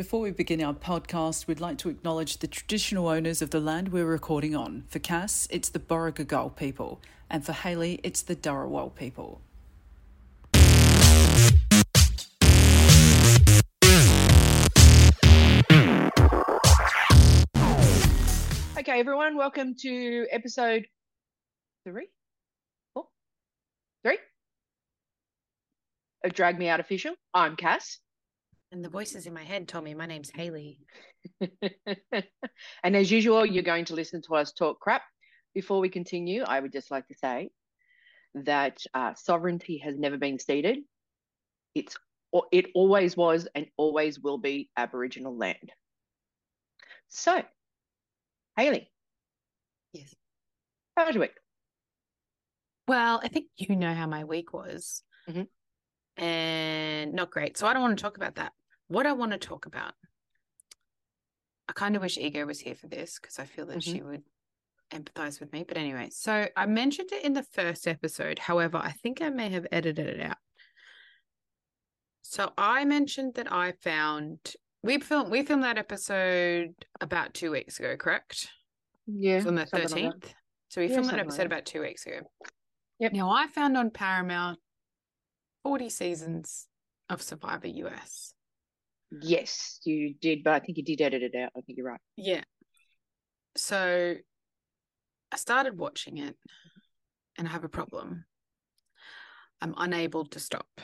Before we begin our podcast, we'd like to acknowledge the traditional owners of the land we're recording on. For Cass, it's the Borrigagal people, and for Haley, it's the Dharawal people. Okay, everyone, welcome to episode three, four, three of Drag Me Out Official. I'm Cass. And the voices in my head told me my name's Haley. and as usual, you're going to listen to us talk crap. Before we continue, I would just like to say that uh, sovereignty has never been ceded. It's it always was and always will be Aboriginal land. So, Haley. Yes. How was your week? Well, I think you know how my week was. Mhm. And not great. So I don't want to talk about that. What I want to talk about, I kind of wish Ego was here for this because I feel that mm-hmm. she would empathize with me. But anyway, so I mentioned it in the first episode. However, I think I may have edited it out. So I mentioned that I found we filmed we filmed that episode about two weeks ago, correct? Yeah. On the like thirteenth. so we Yeah, filmed that something like episode that. about two weeks ago. Yep. Now I found on Paramount forty seasons of Survivor US. Yes, you did, but I think you did edit it out. I think you're right. Yeah. So I started watching it and I have a problem. I'm unable to stop.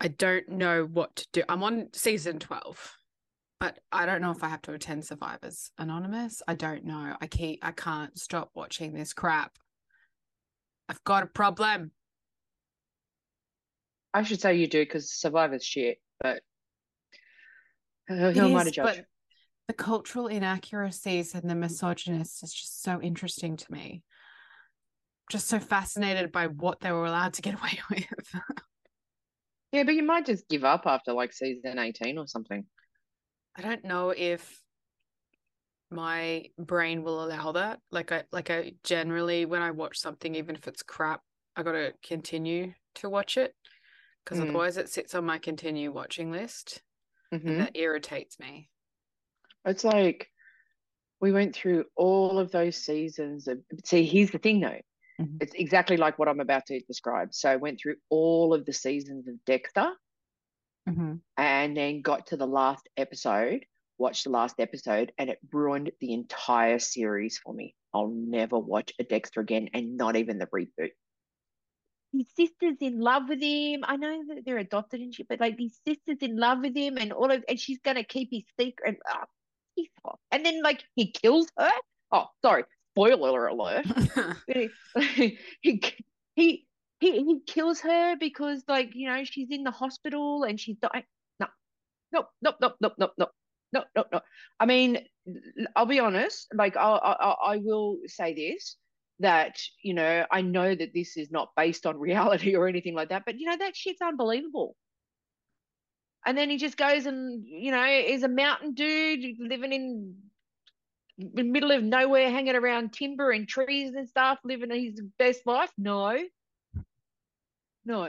I don't know what to do. I'm on season 12, but I don't know if I have to attend Survivors Anonymous. I don't know. I keep I can't stop watching this crap. I've got a problem. I should say you do because Survivor's shit, but uh, It who am I to is, judge? but the cultural inaccuracies and the misogynist is just so interesting to me. Just so fascinated by what they were allowed to get away with. Yeah, but you might just give up after like season 18 or something. I don't know if my brain will allow that. Like I like I generally when I watch something, even if it's crap, I gotta continue to watch it. Because Mm. otherwise it sits on my continue watching list hmm that irritates me. It's like we went through all of those seasons of see, here's the thing though. Mhm. It's exactly like what I'm about to describe. So I went through all of the seasons of Dexter and then got to the last episode, watched the last episode, and it ruined the entire series for me. I'll never watch a Dexter again, and not even the reboot. His sister's in love with him. I know that they're adopted and shit, but like his sister's in love with him, and all of, and she's gonna keep his secret. And, ah, he's hot. and then like he kills her. Oh, sorry, spoiler alert he he he he kills her because like you know she's in the hospital and she's dying. No, no, no, no, no, no, no, no, no, no. I mean, I'll be honest. Like I I I will say this that you know I know that this is not based on reality or anything like that, but you know that shit's unbelievable. And then he just goes and you know is a mountain dude living in the middle of nowhere, hanging around timber and trees and stuff, living his best life? No. No.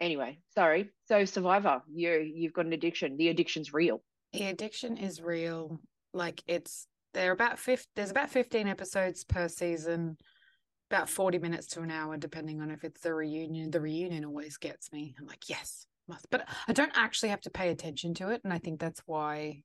Anyway, sorry. So Survivor, you you've got an addiction. The addiction's real. the addiction is real. Like it's they're about fifth there's about 15 episodes per season, about 40 minutes to an hour, depending on if it's the reunion. The reunion always gets me. I'm like, yes, must but I don't actually have to pay attention to it. And I think that's why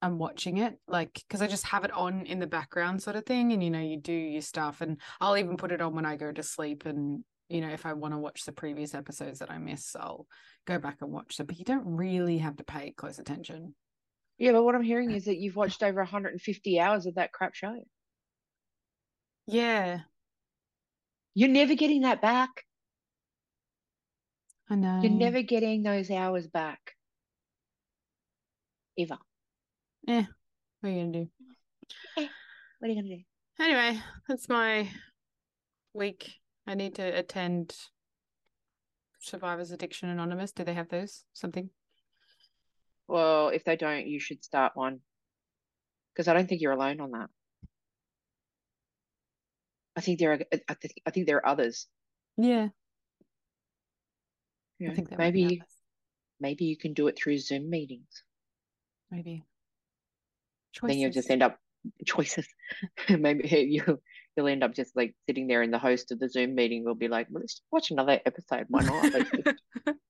I'm watching it. Like because I just have it on in the background sort of thing. And you know, you do your stuff and I'll even put it on when I go to sleep and you know, if I want to watch the previous episodes that I miss, I'll go back and watch them. But you don't really have to pay close attention. Yeah, but what I'm hearing is that you've watched over 150 hours of that crap show. Yeah, You're never getting that back. I know. You're never getting those hours back. Ever. Yeah. What are you gonna do? Eh, what are you gonna do? Anyway, that's my week. I need to attend Survivors Addiction Anonymous. Do they have those? Something? Well, if they don't, you should start one. Because I don't think you're alone on that. I think there are I think I think there are others. Yeah. Yeah, I think maybe maybe you can do it through Zoom meetings. Maybe. Choices. Then you'll just end up choices. maybe you you'll end up just like sitting there and the host of the Zoom meeting will be like, well, let's watch another episode. Why not?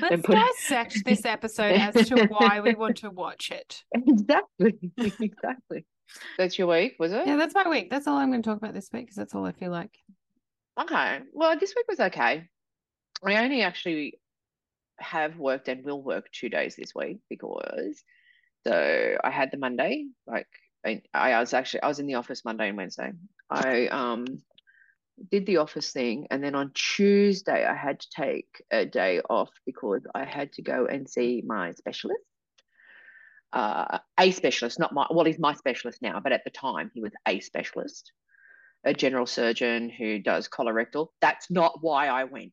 Let's put... dissect this episode as to why we want to watch it. Exactly. Exactly. That's your week, was it? Yeah, that's my week. That's all I'm going to talk about this week because that's all I feel like. Okay. Well, this week was okay. I only actually have worked and will work two days this week because so I had the Monday, like I, I was actually I was in the office Monday and Wednesday. I um did the office thing and then on Tuesday I had to take a day off because I had to go and see my specialist. Uh, a specialist, not my well, he's my specialist now, but at the time he was a specialist, a general surgeon who does colorectal. That's not why I went.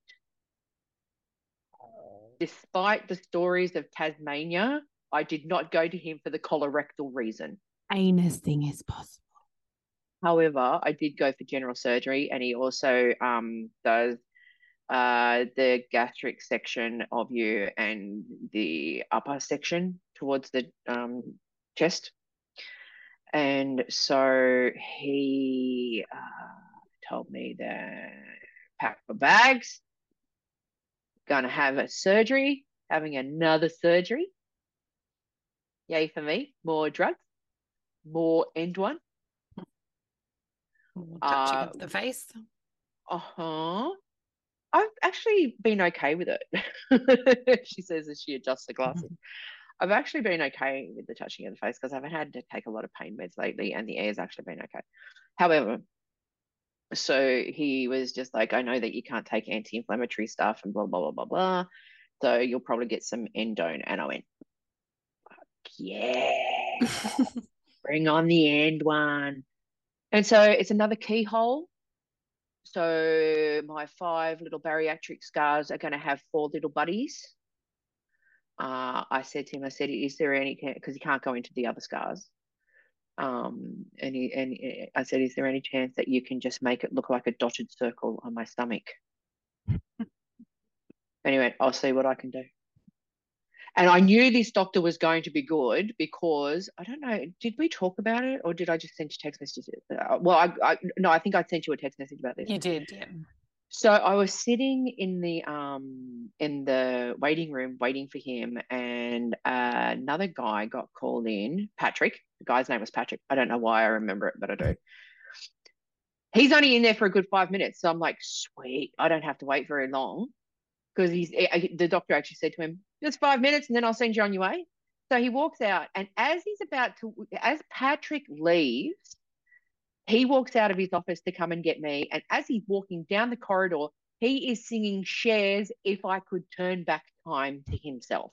Despite the stories of Tasmania, I did not go to him for the colorectal reason. Anything is possible. However, I did go for general surgery, and he also um, does uh, the gastric section of you and the upper section towards the um, chest. And so he uh, told me that pack my bags, gonna have a surgery, having another surgery. Yay for me, more drugs, more endone touching uh, of the face. Uh huh. I've actually been okay with it. she says as she adjusts the glasses. Mm-hmm. I've actually been okay with the touching of the face because I haven't had to take a lot of pain meds lately, and the air's actually been okay. However, so he was just like, I know that you can't take anti-inflammatory stuff and blah blah blah blah blah. So you'll probably get some endone. And I went, yeah, bring on the endone. And so it's another keyhole. So my five little bariatric scars are going to have four little buddies. Uh, I said to him, I said, is there any, because he can't go into the other scars. Um, and he, and I said, is there any chance that you can just make it look like a dotted circle on my stomach? anyway, I'll see what I can do. And I knew this doctor was going to be good because I don't know, did we talk about it or did I just send you text messages? Uh, well, I, I no, I think I sent you a text message about this. You did, yeah. So I was sitting in the um in the waiting room waiting for him, and uh, another guy got called in. Patrick, the guy's name was Patrick. I don't know why I remember it, but I do. He's only in there for a good five minutes, so I'm like, sweet, I don't have to wait very long because he's eh, eh, the doctor actually said to him, just five minutes and then I'll send you on your way. So he walks out, and as he's about to, as Patrick leaves, he walks out of his office to come and get me. And as he's walking down the corridor, he is singing Cher's If I Could Turn Back Time to himself.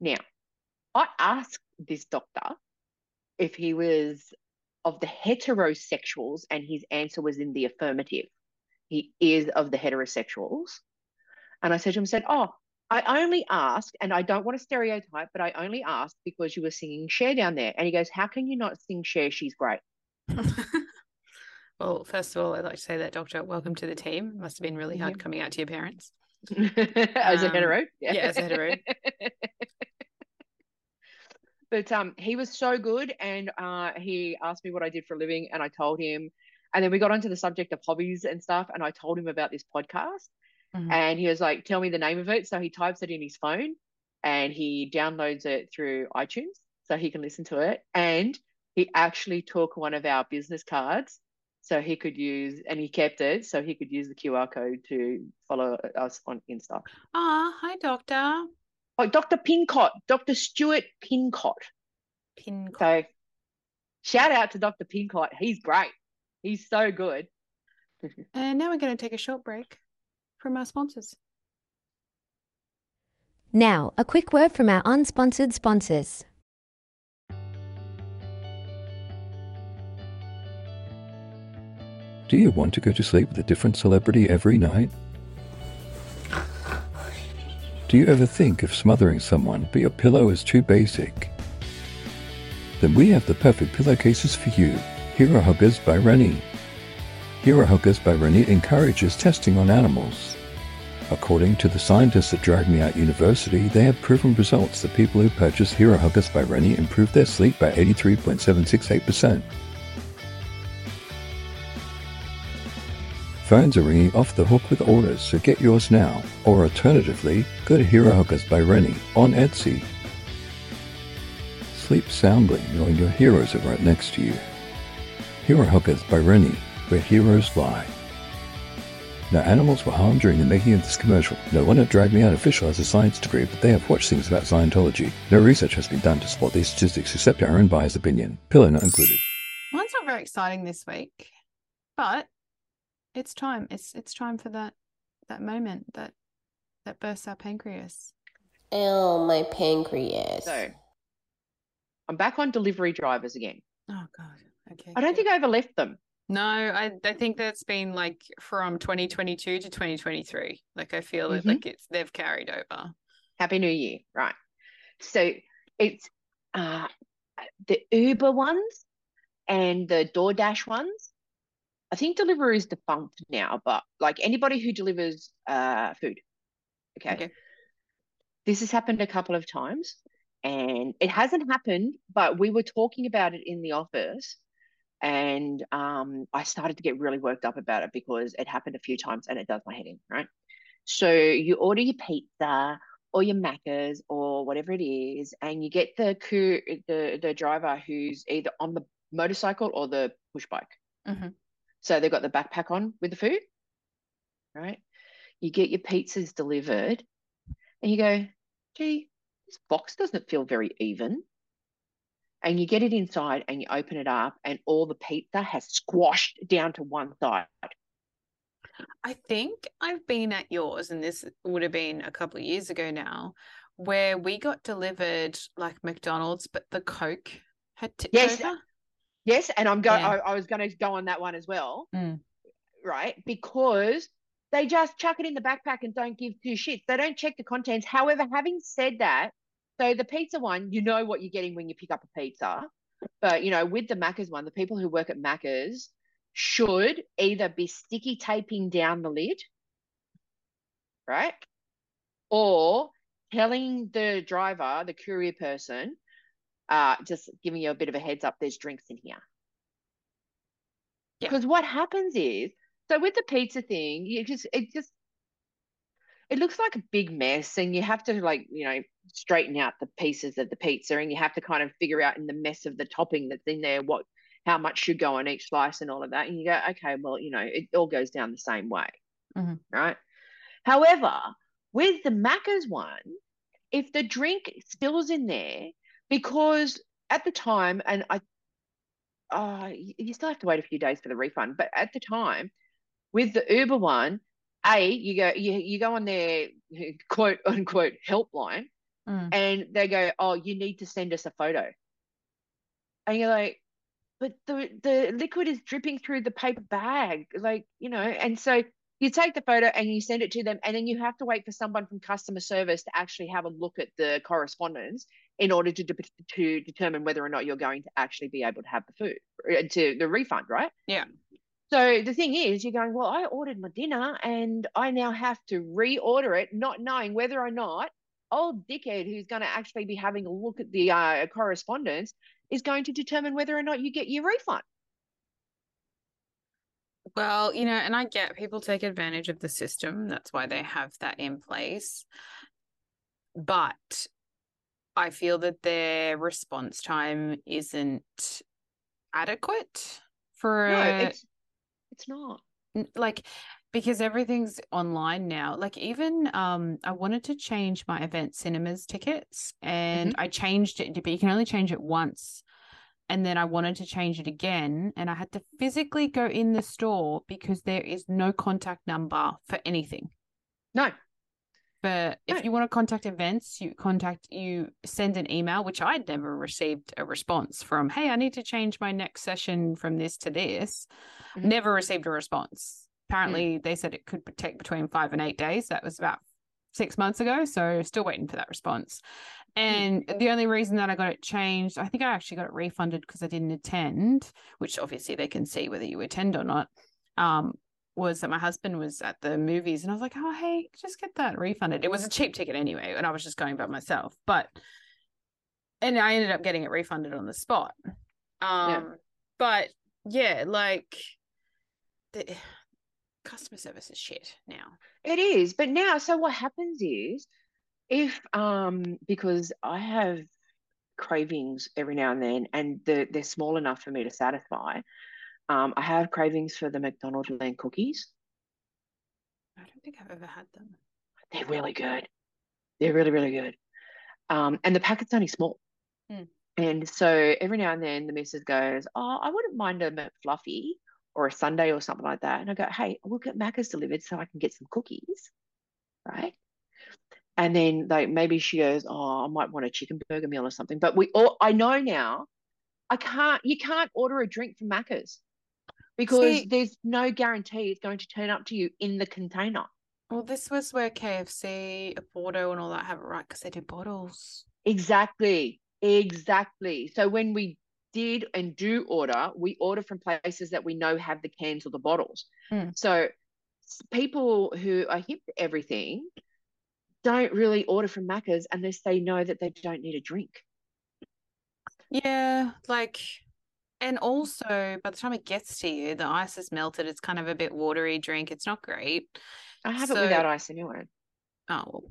Now, I asked this doctor if he was of the heterosexuals, and his answer was in the affirmative. He is of the heterosexuals. And I said to him, said, Oh, I only ask, and I don't want to stereotype, but I only ask because you were singing Cher down there. And he goes, How can you not sing Cher? She's great. well, first of all, I'd like to say that, Doctor, welcome to the team. Must have been really hard mm-hmm. coming out to your parents. as um, a hetero? Yeah. yeah, as a hetero. but um, he was so good. And uh, he asked me what I did for a living, and I told him. And then we got onto the subject of hobbies and stuff, and I told him about this podcast. Mm-hmm. And he was like, tell me the name of it. So he types it in his phone and he downloads it through iTunes so he can listen to it. And he actually took one of our business cards so he could use, and he kept it so he could use the QR code to follow us on Insta. Ah, hi, Doctor. Oh, Dr. Pincott, Dr. Stuart Pincott. Pincott. So shout out to Dr. Pincott. He's great. He's so good. and uh, now we're going to take a short break from our sponsors. Now, a quick word from our unsponsored sponsors. Do you want to go to sleep with a different celebrity every night? Do you ever think of smothering someone, but your pillow is too basic? Then we have the perfect pillowcases for you. Hero Huggers by Rennie. Hero Huggers by Rennie encourages testing on animals. According to the scientists at Drag Me Out University, they have proven results that people who purchase Hero Huggers by Rennie improve their sleep by 83.768%. Phones are ringing off the hook with orders, so get yours now. Or alternatively, go to Hero Huggers by Rennie on Etsy. Sleep soundly knowing your heroes are right next to you. Hero Huggers by Rennie, where heroes lie. No animals were harmed during the making of this commercial. No one at Drag Me Out official has a science degree, but they have watched things about Scientology. No research has been done to support these statistics except our own biased opinion. Pillow not included. Mine's not very exciting this week, but it's time. It's it's time for that that moment that that bursts our pancreas. Oh, my pancreas. So I'm back on delivery drivers again. Oh God. Okay. I don't think I ever left them. No, I I think that's been like from 2022 to 2023. Like I feel mm-hmm. like it's they've carried over. Happy New Year, right? So it's uh the Uber ones and the DoorDash ones I think Deliveroo is defunct now, but like anybody who delivers uh, food, okay? okay. This has happened a couple of times, and it hasn't happened, but we were talking about it in the office, and um, I started to get really worked up about it because it happened a few times, and it does my head in, right? So you order your pizza or your macas or whatever it is, and you get the the the driver who's either on the motorcycle or the push bike. Mm-hmm. So they've got the backpack on with the food, right? You get your pizzas delivered and you go, gee, this box doesn't feel very even. And you get it inside and you open it up and all the pizza has squashed down to one side. I think I've been at yours, and this would have been a couple of years ago now, where we got delivered like McDonald's, but the Coke had tipped yes, over. Yes, and I'm going. Yeah. I, I, was going to go on that one as well, mm. right? Because they just chuck it in the backpack and don't give two shits. They don't check the contents. However, having said that, so the pizza one, you know what you're getting when you pick up a pizza, but you know with the Macca's one, the people who work at Macca's should either be sticky taping down the lid, right, or telling the driver, the courier person, uh, just giving you a bit of a heads up, there's drinks in here. Because yeah. what happens is, so with the pizza thing, you just it just it looks like a big mess, and you have to like you know straighten out the pieces of the pizza, and you have to kind of figure out in the mess of the topping that's in there what how much should go on each slice and all of that, and you go, okay, well you know it all goes down the same way, mm-hmm. right? However, with the Macca's one, if the drink spills in there, because at the time, and I, uh, you still have to wait a few days for the refund, but at the time, with the Uber one, a you go you, you go on their quote unquote helpline, mm. and they go, oh, you need to send us a photo, and you're like, but the the liquid is dripping through the paper bag, like you know, and so you take the photo and you send it to them and then you have to wait for someone from customer service to actually have a look at the correspondence in order to, de- to determine whether or not you're going to actually be able to have the food uh, to the refund right? Yeah so the thing is you're going well i ordered my dinner and i now have to reorder it not knowing whether or not old dickhead who's going to actually be having a look at the uh, correspondence is going to determine whether or not you get your refund well, you know, and I get people take advantage of the system. That's why they have that in place. But I feel that their response time isn't adequate for no, a, it's not. Like because everything's online now. Like even um I wanted to change my event cinemas tickets and mm-hmm. I changed it, but you can only change it once and then I wanted to change it again and I had to physically go in the store because there is no contact number for anything. No. But if you want to contact events, you contact you send an email, which I'd never received a response from, hey, I need to change my next session from this to this. Mm-hmm. Never received a response. Apparently mm-hmm. they said it could take between five and eight days. That was about six months ago. So still waiting for that response. And the only reason that I got it changed, I think I actually got it refunded because I didn't attend, which obviously they can see whether you attend or not. Um, was that my husband was at the movies and I was like, oh, hey, just get that refunded. It was a cheap ticket anyway, and I was just going by myself. But, and I ended up getting it refunded on the spot. Um, yeah. But yeah, like, the customer service is shit now. It is. But now, so what happens is if, um, because I have cravings every now and then, and the, they're small enough for me to satisfy. Um, I have cravings for the McDonald's land cookies. I don't think I've ever had them. They're really good. They're really, really good. Um, and the packet's only small. Mm. And so every now and then the missus goes, Oh, I wouldn't mind a McFlurry or a sundae or something like that. And I go, Hey, we'll get Macca's delivered so I can get some cookies. Right. And then like maybe she goes, Oh, I might want a chicken burger meal or something. But we all I know now, I can't you can't order a drink from Macca's because See, there's no guarantee it's going to turn up to you in the container. Well, this was where KFC, Oporto, and all that have it right because they do bottles. Exactly. Exactly. So when we did and do order, we order from places that we know have the cans or the bottles. Mm. So people who are hip to everything don't really order from Macca's unless they know that they don't need a drink. Yeah, like and also, by the time it gets to you, the ice is melted. It's kind of a bit watery drink. It's not great. I have so, it without ice anyway. Oh, well,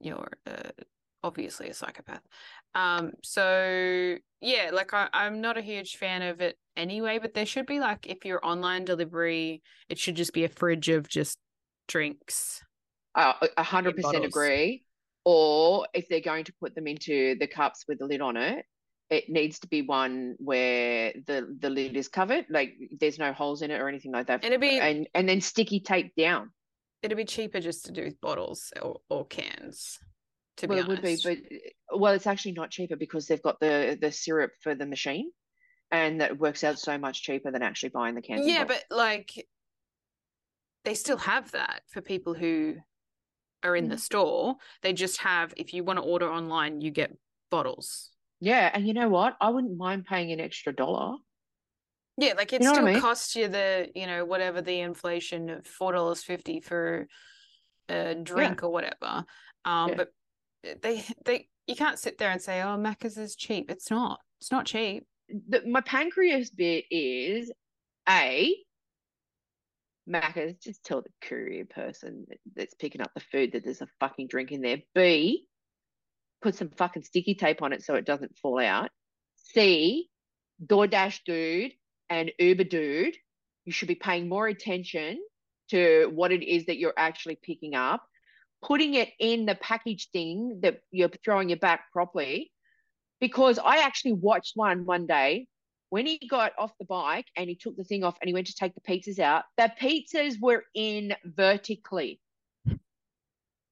you're uh, obviously a psychopath. Um, so yeah, like I, I'm not a huge fan of it anyway, but there should be like if you're online delivery, it should just be a fridge of just drinks. A hundred percent agree. Or if they're going to put them into the cups with the lid on it, it needs to be one where the the lid is covered, like there's no holes in it or anything like that. And It'd be and and then sticky tape down. It'd be cheaper just to do with bottles or, or cans. To well, be it would be, but well, it's actually not cheaper because they've got the the syrup for the machine, and that works out so much cheaper than actually buying the cans. Yeah, but like they still have that for people who are in mm. the store. They just have if you want to order online, you get bottles yeah, and you know what? I wouldn't mind paying an extra dollar. Yeah, like it you know still I mean? costs you the, you know, whatever the inflation of four dollars fifty for a drink yeah. or whatever. Um, yeah. but they they you can't sit there and say, "Oh, Macca's is cheap." It's not. It's not cheap. The, my pancreas bit is a Macca's. Just tell the courier person that's picking up the food that there's a fucking drink in there. B put some fucking sticky tape on it so it doesn't fall out. C, DoorDash dude and Uber dude, you should be paying more attention to what it is that you're actually picking up, putting it in the package thing that you're throwing your back properly. Because I actually watched one one day when he got off the bike and he took the thing off and he went to take the pizzas out, the pizzas were in vertically,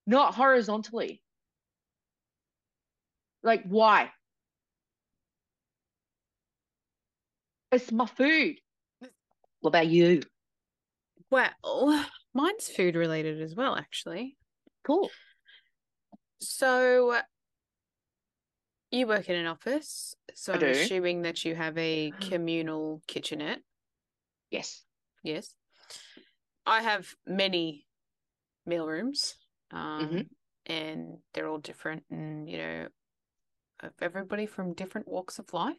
not horizontally. Like, why? It's my food. What about you? Well, mine's food related as well, actually. Cool. So, you work in an office, so I am assuming that you have a communal kitchenette. Yes. Yes. I have many meal rooms, um, mm-hmm. and they're all different, and you know, of everybody from different walks of life,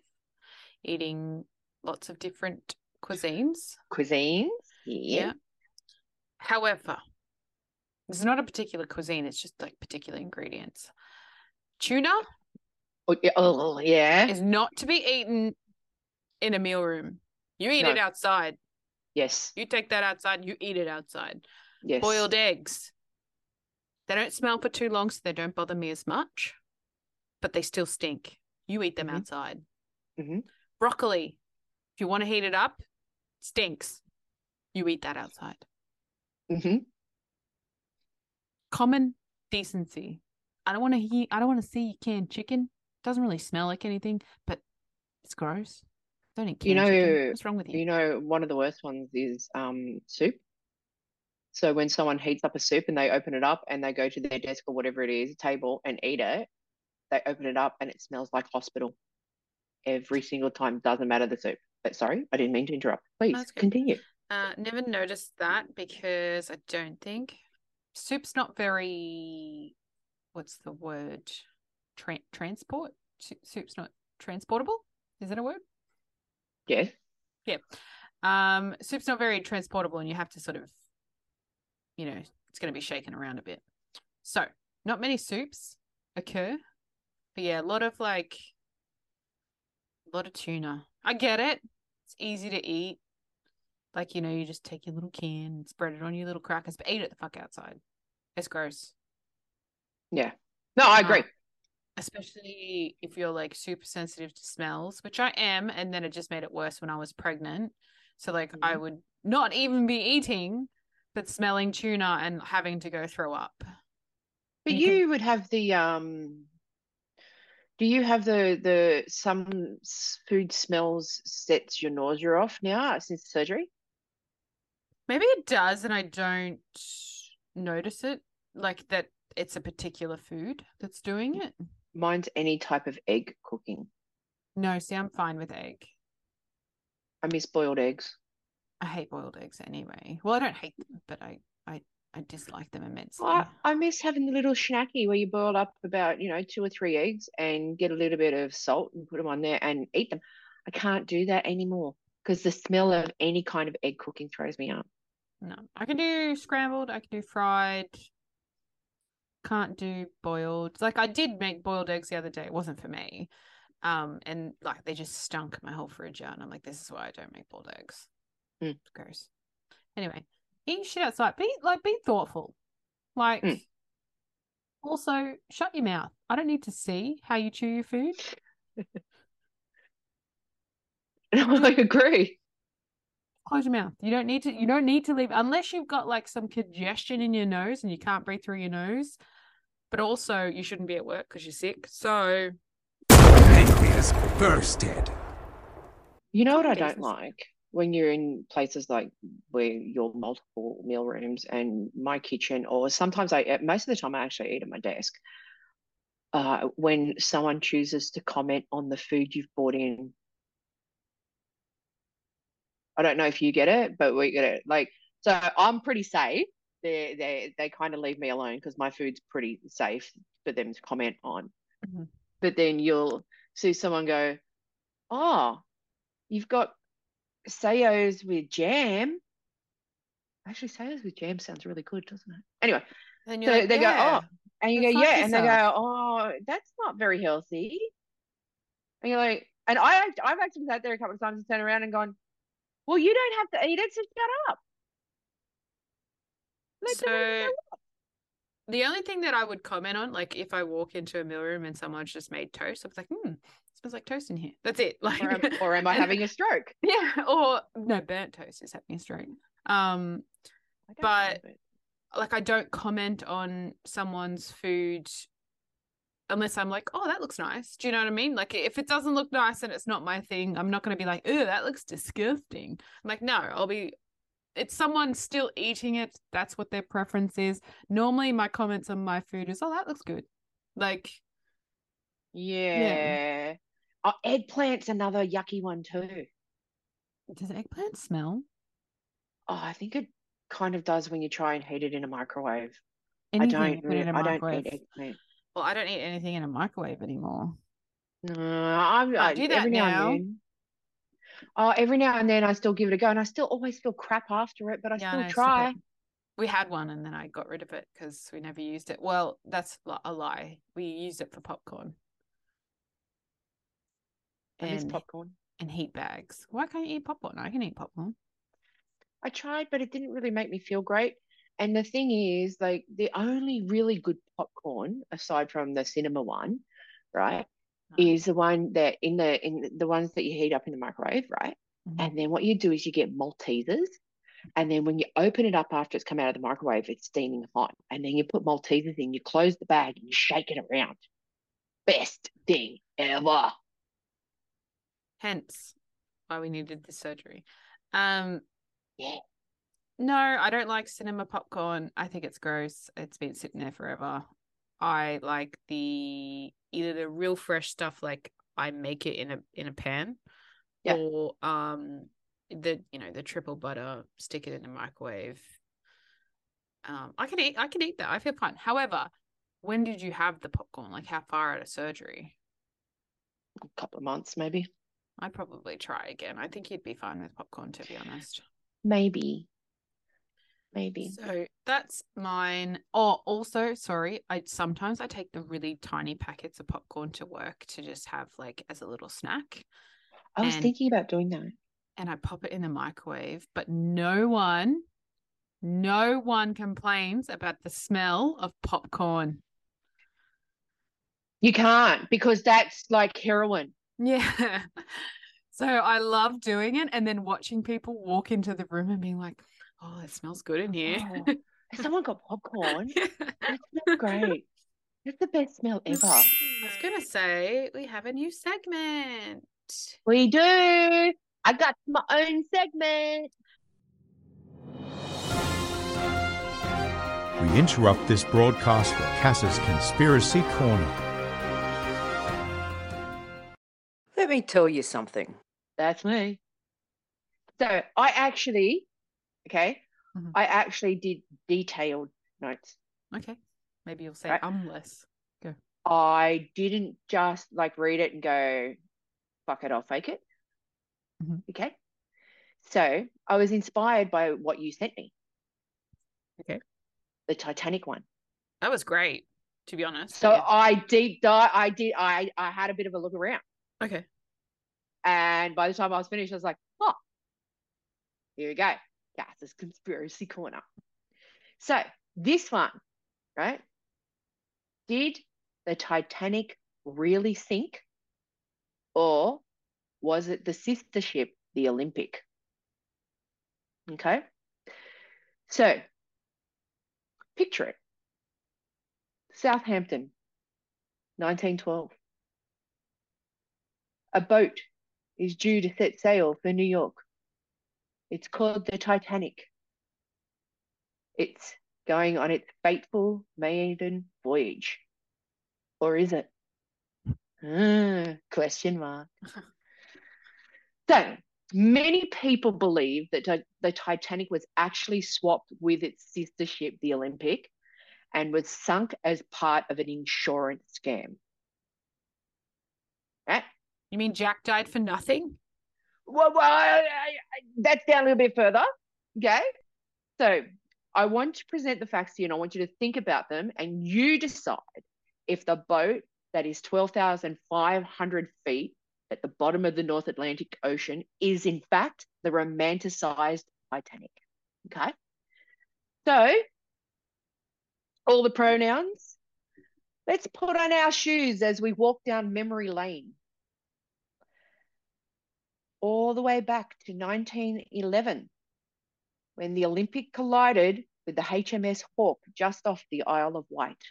eating lots of different cuisines. Cuisines, yeah. yeah. However, it's not a particular cuisine, it's just like particular ingredients. Tuna oh oh, oh, oh yeah. Is not to be eaten in a meal room. You eat no. it outside. Yes. You take that outside, you eat it outside. Yes. Boiled eggs. They don't smell for too long, so they don't bother me as much but they still stink. You eat them mm-hmm. outside. Mm-hmm. Broccoli, if you want to heat it up, stinks. You eat that outside. Mm-hmm. Common decency. I don't want to heat. I don't want to see canned chicken. Doesn't really smell like anything, but it's gross. Don't eat canned you know, chicken. What's wrong with you? You know, one of the worst ones is um soup. So when someone heats up a soup and they open it up and they go to their desk or whatever it is, table and eat it, they open it up and it smells like hospital every single time. Doesn't matter the soup. But sorry, I didn't mean to interrupt. Please continue. Uh, never noticed that because I don't think soup's not very. What's the word? Tra- transport. Soup's not transportable. Is that a word? Yeah. Yeah. Um, soup's not very transportable, and you have to sort of, you know, it's going to be shaken around a bit. So, not many soups occur, but yeah, a lot of like, a lot of tuna. I get it. It's easy to eat. Like, you know, you just take your little can, spread it on your little crackers, but eat it the fuck outside. It's gross. Yeah. No, I agree. Uh, especially if you're like super sensitive to smells, which I am, and then it just made it worse when I was pregnant. So like mm-hmm. I would not even be eating, but smelling tuna and having to go throw up. But you, you can... would have the um do you have the the some food smells sets your nausea off now since surgery? Maybe it does, and I don't notice it. Like that, it's a particular food that's doing it. Mine's any type of egg cooking. No, see, I'm fine with egg. I miss boiled eggs. I hate boiled eggs anyway. Well, I don't hate them, but I I I dislike them immensely. I, I miss having the little schnacky where you boil up about you know two or three eggs and get a little bit of salt and put them on there and eat them. I can't do that anymore because the smell of any kind of egg cooking throws me up. No, I can do scrambled. I can do fried. Can't do boiled. Like I did make boiled eggs the other day. It wasn't for me. Um, and like they just stunk my whole fridge out. And I'm like, this is why I don't make boiled eggs. Mm. It's gross. Anyway, eat shit outside. Be like, be thoughtful. Like, mm. also shut your mouth. I don't need to see how you chew your food. I agree close your mouth. You don't need to. You don't need to leave unless you've got like some congestion in your nose and you can't breathe through your nose. But also, you shouldn't be at work because you're sick. So, pancreas bursted. You know what I don't like when you're in places like where you're multiple meal rooms and my kitchen, or sometimes I most of the time I actually eat at my desk. Uh, when someone chooses to comment on the food you've brought in I don't know if you get it, but we get it. Like, so I'm pretty safe. They they they kind of leave me alone because my food's pretty safe for them to comment on. Mm-hmm. But then you'll see someone go, "Oh, you've got Saos with jam." Actually, Saos with jam sounds really good, doesn't it? Anyway, so like, they yeah. go, "Oh," and you go, "Yeah," yourself. and they go, "Oh, that's not very healthy." And you're like, and I I've actually sat there a couple of times and turned around and gone, well, you don't have to eat it, so shut up. Let so the only thing that I would comment on, like if I walk into a meal room and someone's just made toast, I was like, hmm, smells like toast in here. That's it. Like, or am, or am I having a stroke? Yeah, or no, burnt toast is having a stroke. Um, but like I don't comment on someone's food unless I'm like, oh, that looks nice. Do you know what I mean? Like, if it doesn't look nice and it's not my thing, I'm not going to be like, oh, that looks disgusting. I'm like, no, I'll be. It's someone still eating it. That's what their preference is. Normally, my comments on my food is, oh, that looks good. Like, yeah. yeah. Oh, eggplant's another yucky one too. Does eggplant smell? Oh, I think it kind of does when you try and heat it in a microwave. Anything I don't. I don't eat eggplant. Well, I don't eat anything in a microwave anymore. No, I'm, I, I do that every now. now and then. Oh, every now and then I still give it a go, and I still always feel crap after it, but I yeah, still try. we had one, and then I got rid of it because we never used it. Well, that's a lie. We used it for popcorn. I and, popcorn and heat bags. Why can't you eat popcorn? I can eat popcorn. I tried, but it didn't really make me feel great. And the thing is, like the only really good popcorn, aside from the cinema one, right, is the one that in the in the ones that you heat up in the microwave, right? Mm-hmm. And then what you do is you get Maltesers, and then when you open it up after it's come out of the microwave, it's steaming hot, and then you put Maltesers in, you close the bag, and you shake it around. Best thing ever. Hence, why we needed the surgery. Um, yeah. No, I don't like cinema popcorn. I think it's gross. It's been sitting there forever. I like the either the real fresh stuff like I make it in a in a pan yeah. or um the you know the triple butter, stick it in the microwave. Um, I can eat I can eat that. I feel fine. However, when did you have the popcorn? Like how far out of surgery? A couple of months, maybe. I'd probably try again. I think you'd be fine with popcorn, to be honest. Maybe. Maybe. So that's mine. Oh, also, sorry, I sometimes I take the really tiny packets of popcorn to work to just have like as a little snack. I was And- thinking about doing that. and I pop it in the microwave, but no one, no one complains about the smell of popcorn. You can't because that's like heroin. Yeah. So I love doing it and then watching people walk into the room and being like, oh, it smells good in here. Oh, Has someone got popcorn? Yeah. That smells great. That's the best smell ever. I was going to say, we have a new segment. We do. I got my own segment. We interrupt this broadcast for Cass's Conspiracy Corner. Let me tell you something. That's me. So I actually, okay, Mhm. I actually did detailed notes. Okay. Maybe you'll say Right. um less. I didn't just like read it and go, fuck it, I'll fake it. Mhm. Okay. So I was inspired by what you sent me. Okay. The Titanic one. That was great, to be honest. So Yeah. I deep dive, I did, I, I had a bit of a look around. Okay. And by the time I was finished, I was like, oh, here we go. Cass's conspiracy corner. So this one, right? Did the Titanic really sink? Or was it the sister ship, the Olympic? Okay. So picture it. Southampton, 1912. A boat is due to set sail for New York. It's called the Titanic. It's going on its fateful maiden voyage. Or is it? Ah, question mark. so, many people believe that the Titanic was actually swapped with its sister ship, the Olympic, and was sunk as part of an insurance scam. Right? You mean Jack died for nothing? well, well I, I, that's down a little bit further. Okay. So I want to present the facts to you and I want you to think about them and you decide if the boat that is 12,500 feet at the bottom of the North Atlantic Ocean is in fact the romanticized Titanic. Okay. So all the pronouns. Let's put on our shoes as we walk down memory lane all the way back to 1911 when the Olympic collided with the HMS Hawke just off the Isle of Wight.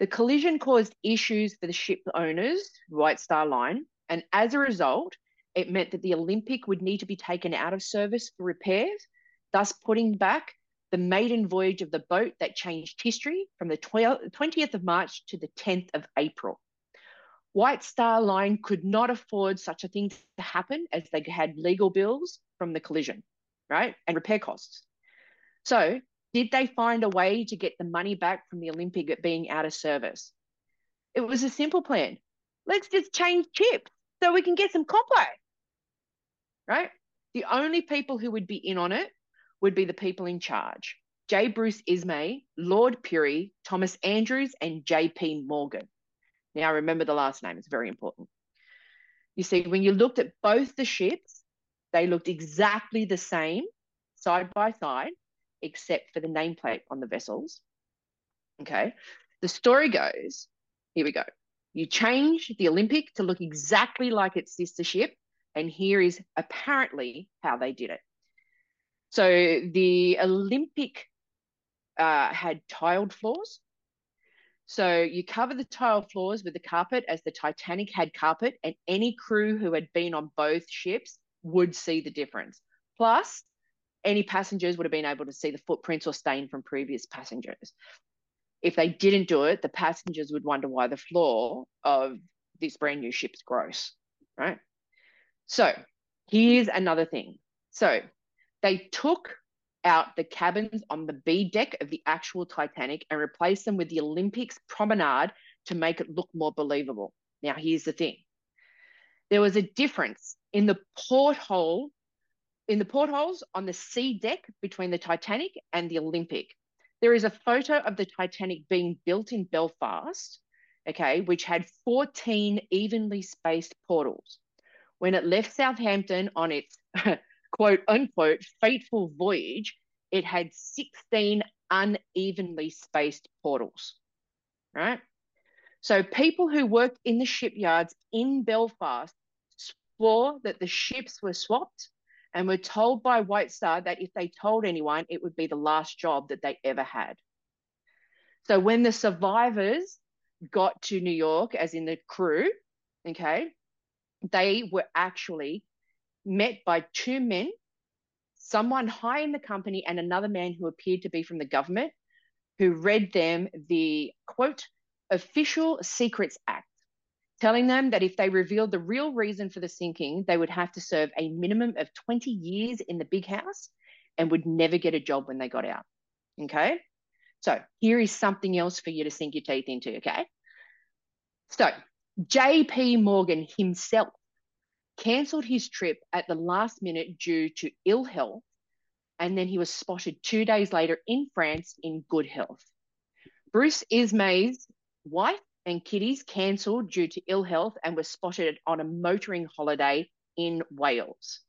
The collision caused issues for the ship owners, White Star Line, and as a result, it meant that the Olympic would need to be taken out of service for repairs, thus putting back the maiden voyage of the boat that changed history from the 12, 20th of March to the 10th of April. White Star Line could not afford such a thing to happen as they had legal bills from the collision, right? And repair costs. So, did they find a way to get the money back from the Olympic at being out of service? It was a simple plan. Let's just change chips so we can get some copper, right? The only people who would be in on it would be the people in charge J. Bruce Ismay, Lord Pirrie, Thomas Andrews, and J.P. Morgan. Now, remember the last name, it's very important. You see, when you looked at both the ships, they looked exactly the same, side by side, except for the nameplate on the vessels. Okay. The story goes here we go. You change the Olympic to look exactly like its sister ship, and here is apparently how they did it. So the Olympic uh, had tiled floors. So you cover the tile floors with the carpet as the Titanic had carpet, and any crew who had been on both ships would see the difference. Plus, any passengers would have been able to see the footprints or stain from previous passengers. If they didn't do it, the passengers would wonder why the floor of this brand new ship's gross, right? So Here's another thing. So they took out the cabins on the B deck of the actual Titanic and replace them with the Olympics promenade to make it look more believable. Now, here's the thing there was a difference in the porthole, in the portholes on the C deck between the Titanic and the Olympic. There is a photo of the Titanic being built in Belfast, okay, which had 14 evenly spaced portals. When it left Southampton on its quote unquote fateful voyage, it had 16 unevenly spaced portals, right? So people who worked in the shipyards in Belfast swore that the ships were swapped and were told by White Star that if they told anyone, it would be the last job that they ever had. So when the survivors got to New York, as in the crew, okay, they were actually met by two men, someone high in the company and another man who appeared to be from the government, who read them the quote, Official Secrets Act, telling them that if they revealed the real reason for the sinking, they would have to serve a minimum of 20 years in the big house and would never get a job when they got out. Okay. So here is something else for you to sink your teeth into. Okay. So JP Morgan himself cancelled his trip at the last minute due to ill health. And then he was spotted two days later in France in good health. Bruce Ismay's wife and kiddies cancelled due to ill health and were spotted on a motoring holiday in Wales.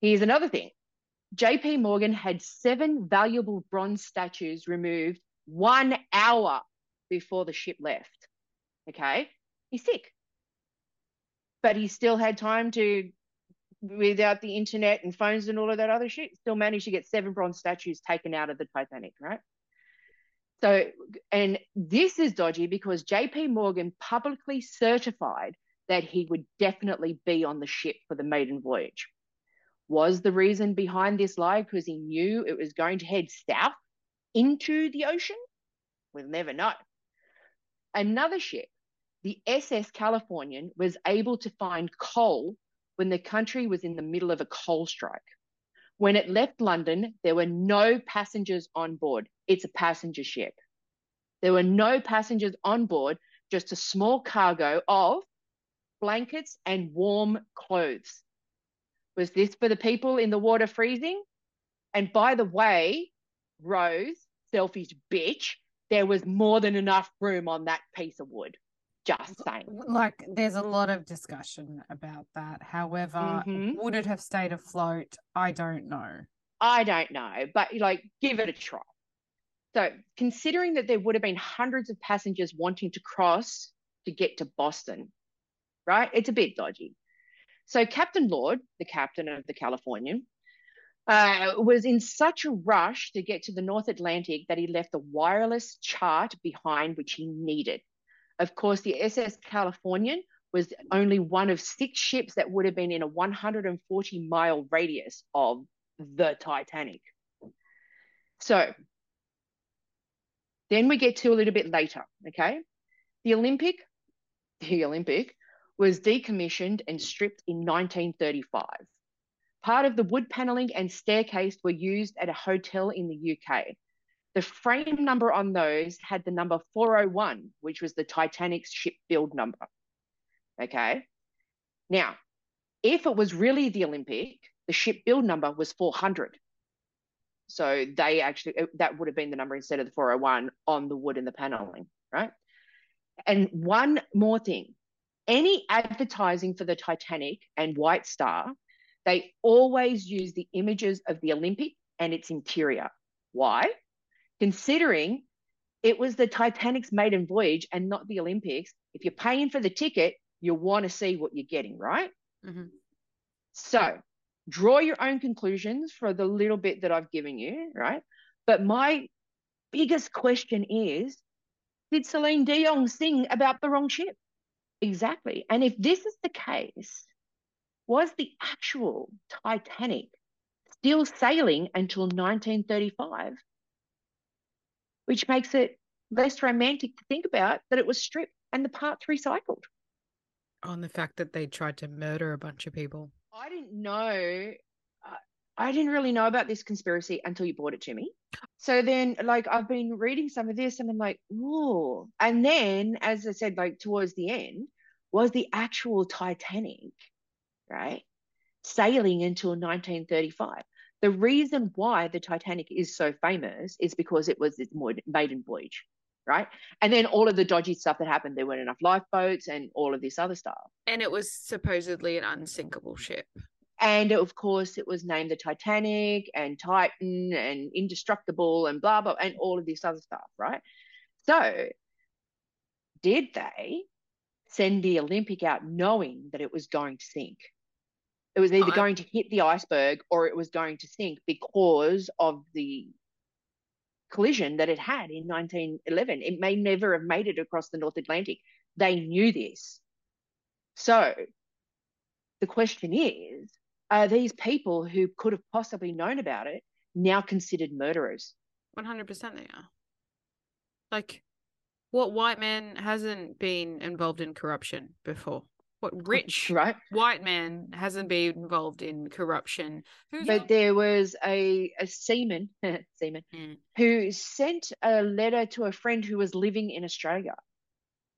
Here's another thing JP Morgan had seven valuable bronze statues removed one hour before the ship left. Okay, he's sick. But he still had time to, without the internet and phones and all of that other shit, still managed to get seven bronze statues taken out of the Titanic, right? So, and this is dodgy because JP Morgan publicly certified that he would definitely be on the ship for the maiden voyage. Was the reason behind this lie because he knew it was going to head south into the ocean? We'll never know. Another ship, the SS Californian, was able to find coal when the country was in the middle of a coal strike. When it left London, there were no passengers on board. It's a passenger ship. There were no passengers on board, just a small cargo of blankets and warm clothes. Was this for the people in the water freezing? And by the way, Rose, selfish bitch, there was more than enough room on that piece of wood. Just saying. Like, there's a lot of discussion about that. However, mm-hmm. would it have stayed afloat? I don't know. I don't know, but like, give it a try. So, considering that there would have been hundreds of passengers wanting to cross to get to Boston, right? It's a bit dodgy. So, Captain Lord, the captain of the Californian, uh, was in such a rush to get to the North Atlantic that he left the wireless chart behind which he needed. Of course, the SS Californian was only one of six ships that would have been in a 140 mile radius of the Titanic. So then we get to a little bit later, okay? The Olympic, the Olympic was decommissioned and stripped in 1935. Part of the wood paneling and staircase were used at a hotel in the UK. The frame number on those had the number 401, which was the Titanic's ship build number. Okay. Now, if it was really the Olympic, the ship build number was 400. So they actually, uh, that would have been the number instead of the 401 on the wood and the paneling, right? And one more thing any advertising for the Titanic and White Star, they always use the images of the Olympic and its interior. Why? Considering it was the Titanic's maiden voyage and not the Olympics. If you're paying for the ticket, you want to see what you're getting, right? Mm-hmm. So draw your own conclusions for the little bit that I've given you, right? But my biggest question is did Celine Dion sing about the wrong ship? Exactly. And if this is the case, was the actual Titanic still sailing until 1935? Which makes it less romantic to think about that it was stripped and the parts recycled. On the fact that they tried to murder a bunch of people. I didn't know. Uh, I didn't really know about this conspiracy until you brought it to me. So then, like, I've been reading some of this, and I'm like, "Ooh!" And then, as I said, like towards the end, was the actual Titanic, right, sailing until 1935. The reason why the Titanic is so famous is because it was its maiden voyage right? And then all of the dodgy stuff that happened, there weren't enough lifeboats and all of this other stuff. And it was supposedly an unsinkable ship. And of course, it was named the Titanic and Titan and Indestructible and blah, blah, and all of this other stuff, right? So, did they send the Olympic out knowing that it was going to sink? It was either going to hit the iceberg or it was going to sink because of the collision that it had in 1911. It may never have made it across the North Atlantic. They knew this. So the question is are these people who could have possibly known about it now considered murderers? 100% they are. Like, what white man hasn't been involved in corruption before? What rich right. white man hasn't been involved in corruption. Who's but there was a, a seaman seaman mm. who sent a letter to a friend who was living in australia.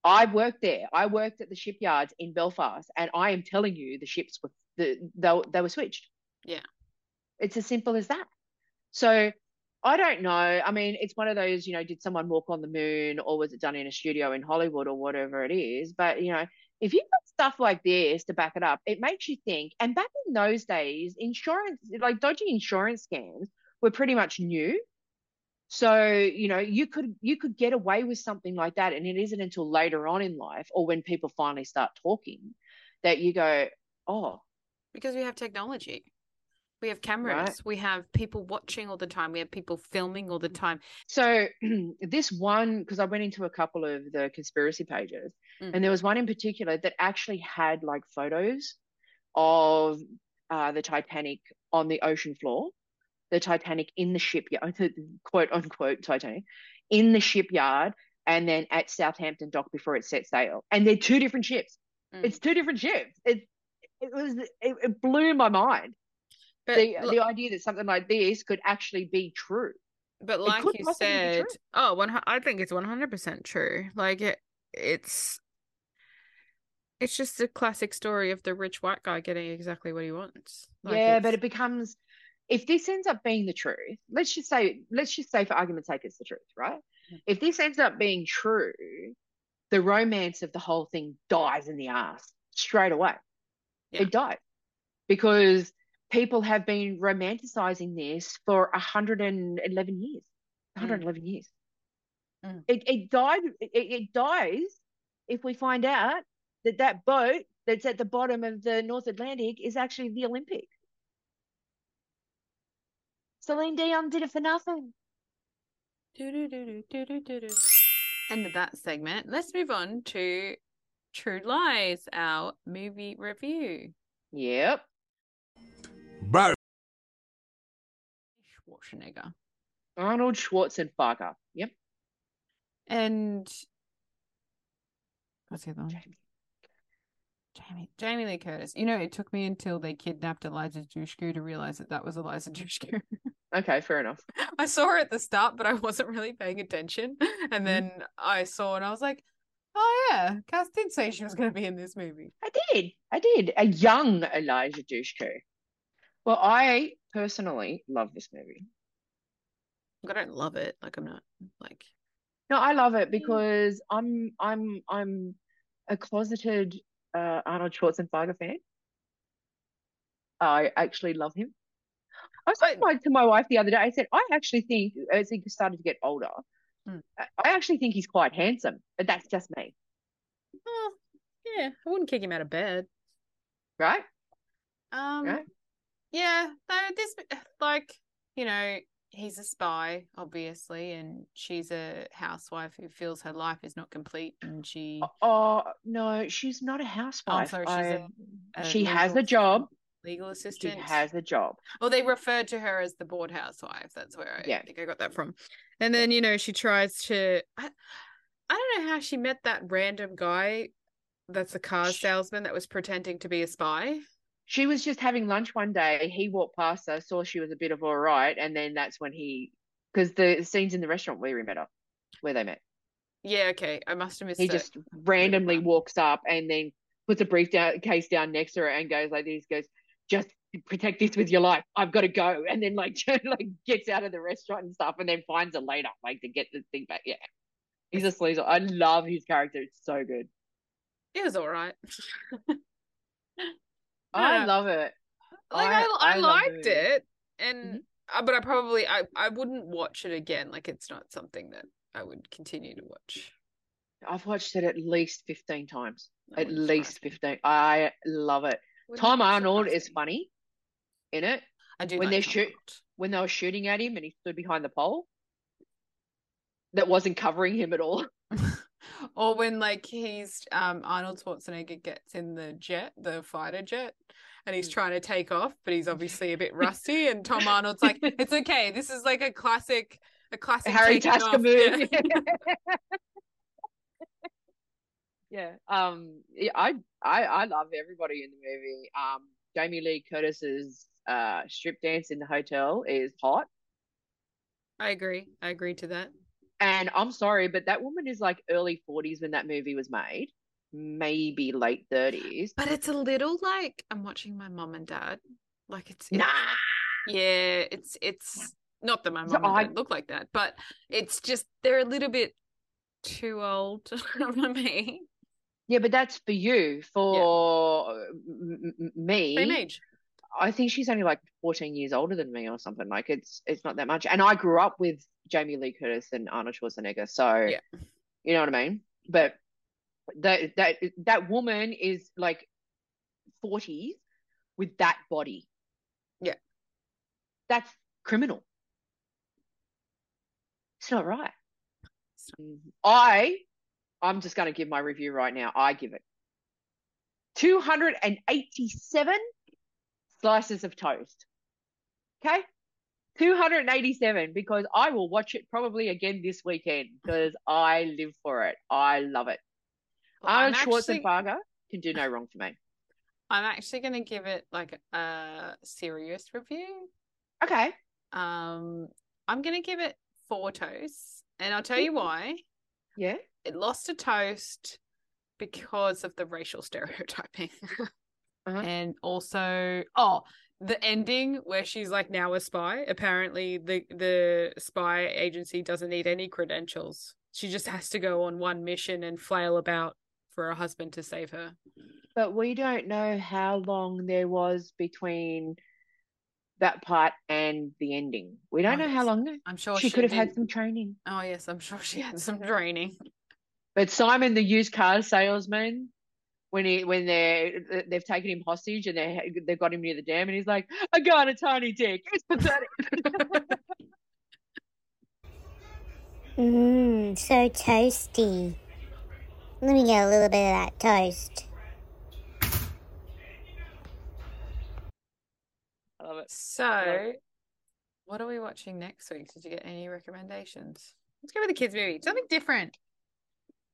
I worked there. I worked at the shipyards in belfast and i am telling you the ships were the, they, they were switched. Yeah. It's as simple as that. So I don't know. I mean, it's one of those, you know, did someone walk on the moon or was it done in a studio in Hollywood or whatever it is? But, you know, if you've got stuff like this to back it up, it makes you think. And back in those days, insurance, like dodgy insurance scams, were pretty much new. So you know you could you could get away with something like that, and it isn't until later on in life or when people finally start talking that you go, oh, because we have technology. We have cameras. Right. We have people watching all the time. We have people filming all the time. So this one, because I went into a couple of the conspiracy pages, mm. and there was one in particular that actually had like photos of uh, the Titanic on the ocean floor, the Titanic in the shipyard, the quote unquote Titanic in the shipyard, and then at Southampton dock before it set sail. And they're two different ships. Mm. It's two different ships. It it was it, it blew my mind. But the the idea that something like this could actually be true. But like you said, oh, one, I think it's one hundred percent true. Like it, it's it's just a classic story of the rich white guy getting exactly what he wants. Like yeah, but it becomes if this ends up being the truth. Let's just say, let's just say for argument's sake, it's the truth, right? If this ends up being true, the romance of the whole thing dies in the ass straight away. Yeah. It dies because people have been romanticizing this for 111 years 111 mm. years. Mm. It, it died it, it dies if we find out that that boat that's at the bottom of the north atlantic is actually the olympic. Celine dion did it for nothing. End of that segment. Let's move on to true lies our movie review. Yep Schwarzenegger. Arnold Schwarzenegger. Yep. And what's the other one? Jamie. Jamie, Jamie Lee Curtis. You know, it took me until they kidnapped Eliza Dushku to realize that that was Eliza Dushku. okay, fair enough. I saw her at the start, but I wasn't really paying attention. And mm-hmm. then I saw and I was like, oh yeah, Cass did say she was going to be in this movie. I did. I did. A young Eliza Dushku. Well, I personally love this movie. I don't love it. Like I'm not like No, I love it because I'm I'm I'm a closeted uh, Arnold Schwarzenegger fan. I actually love him. I was saying to my wife the other day, I said, I actually think as he started to get older, hmm. I actually think he's quite handsome, but that's just me. Oh, yeah, I wouldn't kick him out of bed. Right? Um, right? Yeah, no, this like you know he's a spy, obviously, and she's a housewife who feels her life is not complete, and uh, she. Oh no, she's not a housewife. Oh, sorry, she's a, a she has a job. Legal assistant. She has a job. Well, they referred to her as the board housewife. That's where I yeah. think I got that from. And then you know she tries to. I, I don't know how she met that random guy. That's a car salesman that was pretending to be a spy. She was just having lunch one day. He walked past her, saw she was a bit of all right, and then that's when he, because the scenes in the restaurant where we met her, where they met. Yeah, okay. I must have missed it. He it. just randomly walks up and then puts a briefcase down next to her and goes like this, goes, just protect this with your life. I've got to go. And then like like gets out of the restaurant and stuff and then finds her later, like to get the thing back. Yeah. He's a sleaze. I love his character. It's so good. It was all right. I Yeah. love it. like I- I, I, I liked it, and uh, but I probably I I wouldn't watch it again. Like it's not something that I would continue to watch. I've watched it at least 15 times. That At least 15. I love it. Tom Arnold is funny in it. I do when like they're shoot- When they were shooting at him and he stood behind the pole, that wasn't covering him at all. Or when like he's um Arnold Schwarzenegger gets in the jet, the fighter jet, and Mm. he's trying to take off, but he's obviously a bit rusty. And Tom Arnold's like, "It's okay. This is like a classic, a classic Harry Tasker move. Yeah. yeah. Um. Yeah, I I I love everybody in the movie. Um. Jamie Lee Curtis's uh strip dance in the hotel is hot, I agree. I agree to that. And I'm sorry, but that woman is like early 40s when that movie was made, maybe late 30s. But it's a little like I'm watching my mom and dad. Like it's, Nah. yeah, it's it's not that my So mom and I- dad look like that, but it's just they're a little bit too old for me. Yeah, but that's for you. For uh, m- m- me, Same age. I think she's only like 14 years older than me or something. Like it's it's not that much. And I grew up with Jamie Lee Curtis and Arnold Schwarzenegger, so Yeah. you know what I mean. But that that that woman is like 40 with that body. Yeah. That's criminal. It's not right. I I'm just going to give my review right now. I give it 287 slices of toast. Okay? 287 because I will watch it probably again this weekend because I live for it. I love it. Well, Arnold actually- Schwarzenegger can do no wrong for me. I'm actually going to give it like a serious review. Okay. Um, I'm going to give it four toasts, and I'll tell you why. Yeah. It lost a toast because of the racial stereotyping, Uh-huh. and also oh, the ending where she's like now a spy. Apparently, the the spy agency doesn't need any credentials. She just has to go on one mission and flail about for her husband to save her. But we don't know how long there was between that part and the ending. We don't Oh, know how long. I'm sure she she could have had some training. Oh yes, I'm sure she had some training. But Simon, the used car salesman, when he when they they've taken him hostage and they they've got him near the dam, and he's like, "I got a tiny dick. It's pathetic." Mmm, so toasty. Let me get a little bit of that toast. I love it. So, what are we watching next week? Did you get any recommendations? Let's go with the kids' movie. Something different.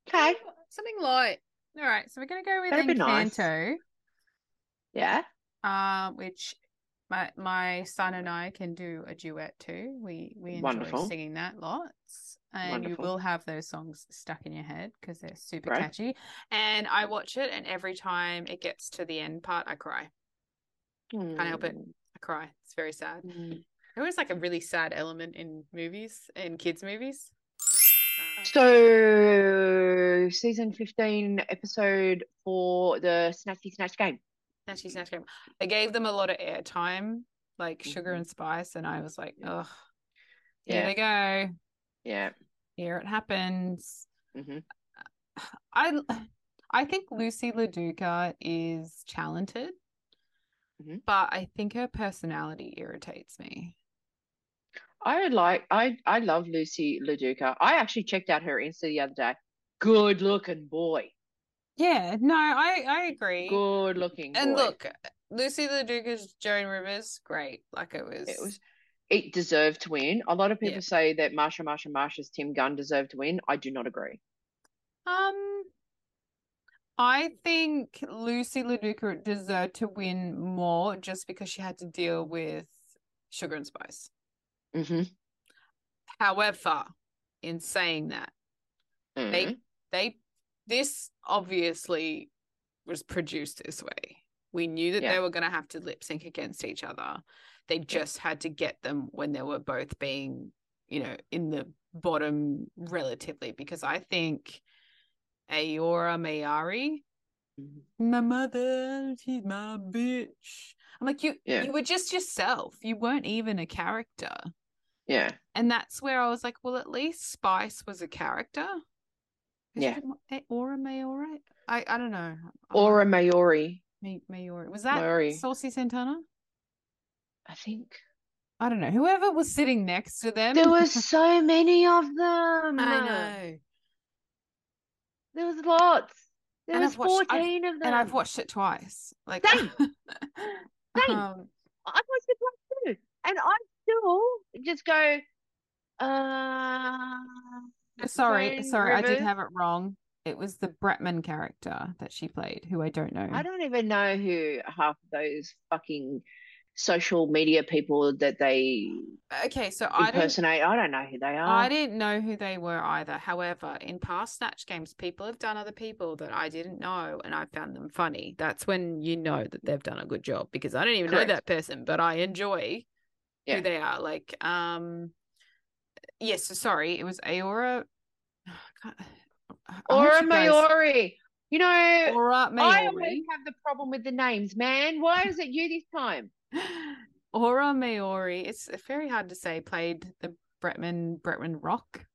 Okay. Something light. All right. So we're gonna go with That'd be nice. Encanto, Yeah. um, which my my son and I can do a duet too. We we enjoy Wonderful. singing that lots. And you will have those songs stuck in your head because they're super Great. catchy. And I watch it, and every time it gets to the end part, I cry. Can't help it. I cry. It's very sad. Mm. There was like a really sad element in movies, in kids' movies. So, season 15, episode for the Snatchy Snatch game. Snatchy Snatch Game. I gave them a lot of airtime, like Sugar Mhm. and Spice, and I was like, Yeah. oh, here Yeah. they go. Yeah. Here it happens. hmm I I think Loosey LaDuca is talented, Mhm. but I think her personality irritates me. I like, I, I love Loosey LaDuca. I actually checked out her Insta the other day. Good looking boy. Yeah, no, I I agree. Good looking And boy. look, Loosey LaDuca's Joan Rivers, great. Like it was, It was it deserved to win. A lot of people Yeah. say that Marcia Marcia Marcia's Tim Gunn deserved to win. I do not agree. um, I think Loosey LaDuca deserved to win more just because she had to deal with Sugar and Spice. Mm-hmm. However, in saying that, Mm-hmm. they they this obviously was produced this way. We knew that Yeah. they were going to have to lip sync against each other. They just had to get them when they were both being, you know, in the bottom relatively because I think Ayora Mayari, Mm-hmm. my mother, she's my bitch. I'm like you Yeah. you were just yourself. You weren't even a character. Yeah. And that's where I was like, well, at least Spice was a character. Is Yeah. it Ma- Aura Mayora? I, I don't know. Aura Mayori, May- Mayora. Was that Mayori. Saucy Santana? I think. I don't know. Whoever was sitting next to them. There were so many of them. I know. There was lots. There And was I've watched- I've- 14 of them. And I've watched it twice. Like Same. Same. um, I've watched it twice too. And I still just go, uh, sorry, sorry, I did have it wrong. It was the Bretman character that she played, who I don't know. I don't even know who half of those fucking social media people that they Okay, so I impersonate. I don't know who they are. I didn't know who they were either. However, in past Snatch games, people have done other people that I didn't know and I found them funny. That's when you know that they've done a good job because I don't even Correct. know that person, but I enjoy Yeah. who they are. Like, um, yes, so sorry, it was Aora. Aura Mayori. You know, Aura I always have the problem with the names, man. Why is it you this time? Aura Maori, it's very hard to say, played the Bretman Bretman Rock.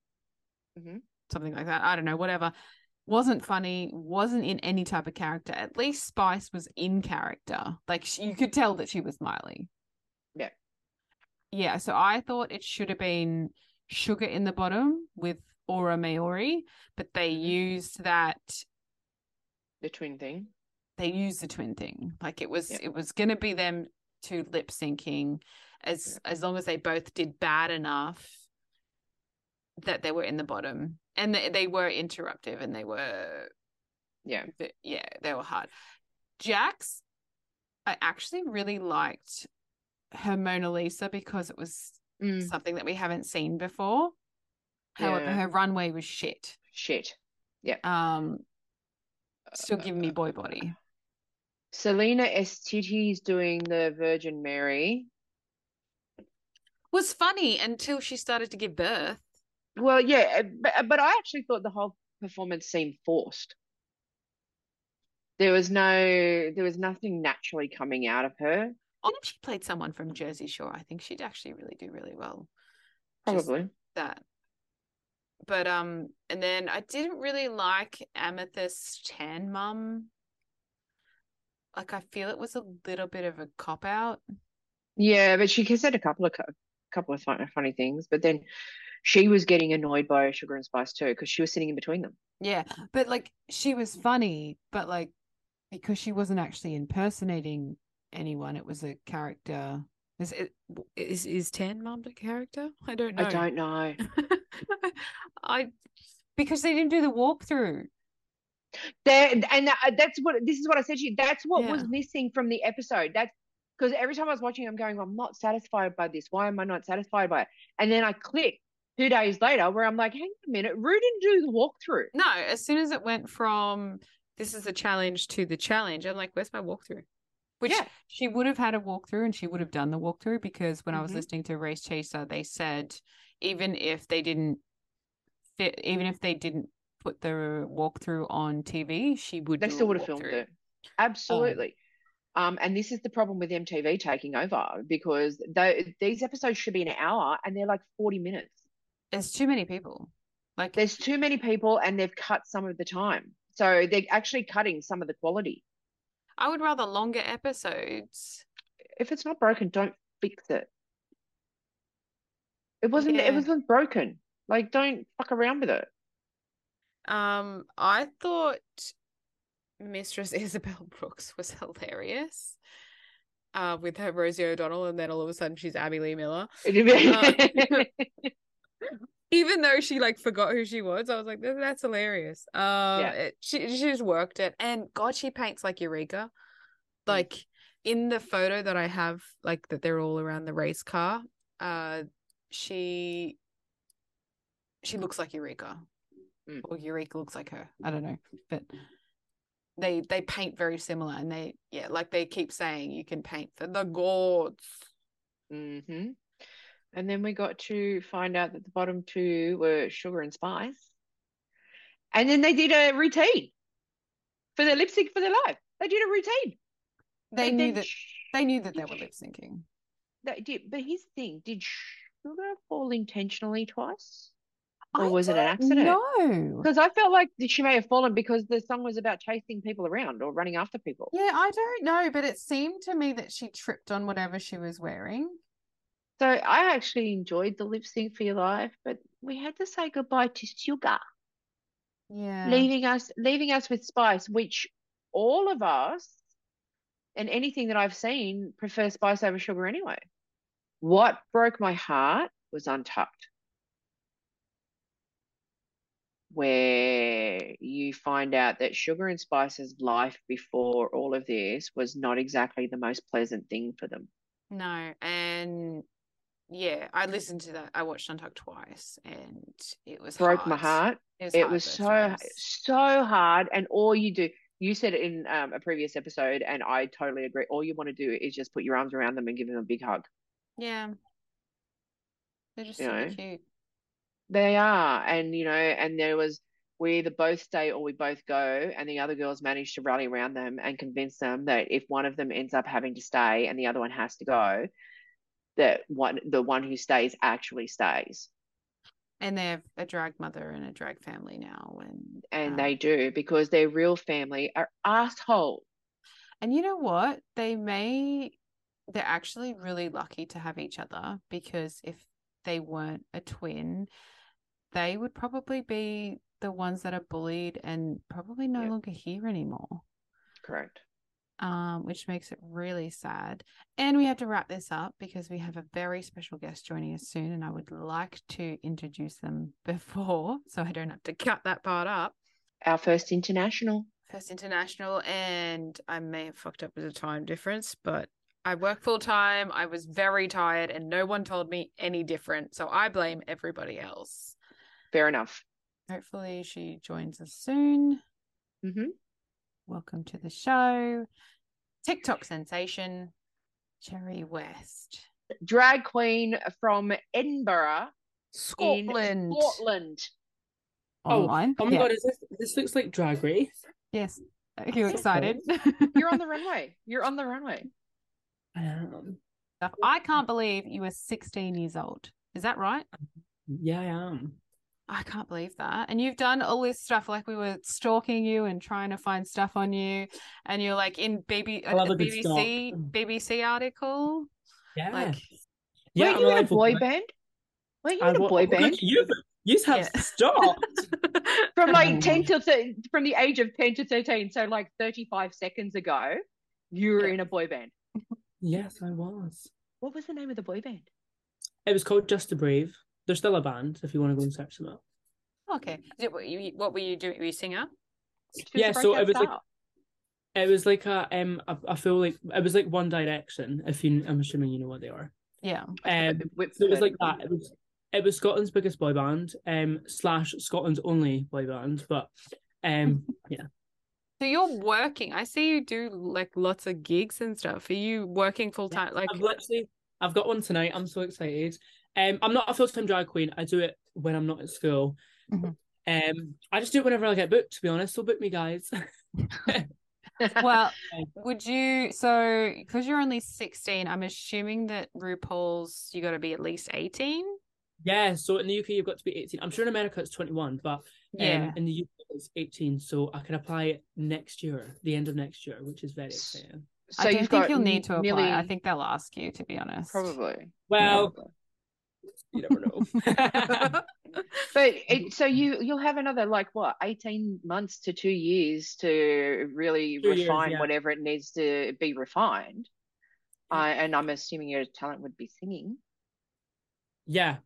Mhm. Something like that. I don't know, whatever. Wasn't funny, wasn't in any type of character. At least Spice was in character. Like she, you could tell that she was smiling. Yeah. So I thought it should have been Sugar in the bottom with Aura Maori, but they Mhm. used that The twin thing. they used the twin thing. Like it was Yeah. it was gonna be them two lip syncing as as long as they both did bad enough that they were in the bottom. And they, they were interruptive and they were Yeah. yeah, they were hard. Jax, I actually really liked her Mona Lisa because it was Mm, something that we haven't seen before. However, Yeah. her runway was shit. shit. Um still giving me boy body. Salina EsTitties is doing the Virgin Mary. Was funny until she started to give birth. Well, yeah, but, but I actually thought the whole performance seemed forced. There was no, there was nothing naturally coming out of her. If she played someone from Jersey Shore, I think she'd actually really do really well. Just Probably. that. But um, and then I didn't really like Amethyst Tan Mum. Like I feel it was a little bit of a cop out. Yeah, but she said a couple of co- couple of fun, funny things, but then she was getting annoyed by Sugar and Spice too because she was sitting in between them. Yeah, but like she was funny, but like because she wasn't actually impersonating anyone, it was a character. Is it is is Tan Mum the character? I don't know. I don't know. I because they didn't do the walkthrough. There, and that, that's what this is what I said to you. That's what Yeah. was missing from the episode. That's because every time I was watching, I'm going, I'm not satisfied by this. Why am I not satisfied by it? And then I click two days later where I'm like, hang on a minute, Rue didn't do the walkthrough. No, as soon as it went from this is a challenge to the challenge, I'm like, where's my walkthrough? Which Yeah. she would have had a walkthrough and she would have done the walkthrough because when I was Mhm. listening to Race Chaser, they said even if they didn't fit, even if they didn't put the walkthrough on TV, she would. They still would have filmed it. Absolutely. Um, and this is the problem with MTV taking over because they, these episodes should be an hour and they're like 40 minutes. There's too many people. Like There's too many people and they've cut some of the time. So they're actually cutting some of the quality. I would rather longer episodes. If it's not broken, don't fix it. It wasn't Yeah. it wasn't broken. Like don't fuck around with it. Um, I thought Mistress Isabelle Brooks was hilarious. Uh, with her Rosie O'Donnell, and then all of a sudden she's Abby Lee Miller. even though she like forgot who she was, I was like, that's hilarious. Um, yeah. It, she she just worked it, and God, she paints like Eureka. Mm. Like in the photo that I have, like that they're all around the race car. Uh, she she looks like Eureka, mm. or Eureka looks like her. I don't know, but they they paint very similar, and they yeah, like they keep saying, you can paint for the gods. Mm-hmm. And then we got to find out that the bottom two were sugar and spice. And then they did a routine for their lip sync for their life. They did a routine. They and knew that they knew that they were lip syncing. They did, but here's the thing: did sugar fall intentionally twice, or I was it an accident? No, because I felt like she may have fallen because the song was about chasing people around or running after people. Yeah, I don't know, but it seemed to me that she tripped on whatever she was wearing. So I actually enjoyed the lip sync for your life, but we had to say goodbye to sugar. Yeah. Leaving us leaving us with spice, which all of us and anything that I've seen prefer spice over sugar anyway. What broke my heart was untucked. Where you find out that sugar and spice's life before all of this was not exactly the most pleasant thing for them. No, and yeah, I listened to that. I watched Untucked twice, and it was broke hard. my heart. It was, it was so so hard, and all you do. You said it in um, a previous episode, and I totally agree. All you want to do is just put your arms around them and give them a big hug. Yeah, they're just you know, cute. They are, and you know, and there was we either both stay or we both go, and the other girls manage to rally around them and convince them that if one of them ends up having to stay and the other one has to go, that one the one who stays actually stays. And they have a drag mother and a drag family now and and um, they do because their real family are assholes and you know what? They may they're actually really lucky to have each other because if they weren't a twin they would probably be the ones that are bullied and probably no longer here anymore. Correct um, which makes it really sad. And we have to wrap this up because we have a very special guest joining us soon, and I would like to introduce them before so I don't have to cut that part up. Our first international. First international, and I may have fucked up with the time difference, but I work full time. I was very tired, and no one told me any different. So I blame everybody else. Fair enough. Hopefully, she joins us soon. Mm-hmm. Welcome to the show. TikTok sensation, Cherry West. Drag queen from Edinburgh, Scotland. Scotland. Oh, Online. oh my yeah. god, is this this looks like drag race? Yes. Are you excited? You're on the runway. You're on the runway. Um, I can't believe you were 16 years old. Is that right? Yeah, I am. I can't believe that. And you've done all this stuff, like we were stalking you and trying to find stuff on you, and you're like in BB, uh, a, a BBC BBC article. Yeah. Like, yeah, were you in a boy band? Were you in a boy oh, band? You you have yeah. stopped from like mm. ten to th- from the age of ten to thirteen. So like thirty five seconds ago, you were yeah. in a boy band. Yes, I was. What was the name of the boy band? It was called Just to Brave. They're still a band if you want to go and search them up. Okay. It, what, you, what were you doing? Were you a singer? Yeah, so it was like it was like a um a, a full like it was like One Direction. If you, I'm assuming you know what they are. Yeah. Um, so it was like that. It was it was Scotland's biggest boy band, um slash Scotland's only boy band, but um yeah. So you're working. I see you do like lots of gigs and stuff. Are you working full time? Yeah, like I've literally, I've got one tonight. I'm so excited. Um, I'm not a full time drag queen. I do it when I'm not at school. Mm-hmm. Um, I just do it whenever I get booked. To be honest, so book me, guys. well, would you? So, because you're only 16, I'm assuming that RuPaul's you got to be at least 18. Yeah. So in the UK, you've got to be 18. I'm sure in America it's 21, but um, yeah, in the UK it's 18. So I can apply next year, the end of next year, which is very exciting. So I don't think you'll need to apply. Nearly... I think they'll ask you, to be honest. Probably. Well, Probably you never know. but it, so you you'll have another like what eighteen months to two years to really two refine years, yeah. whatever it needs to be refined. Uh, and I'm assuming your talent would be singing. Yeah.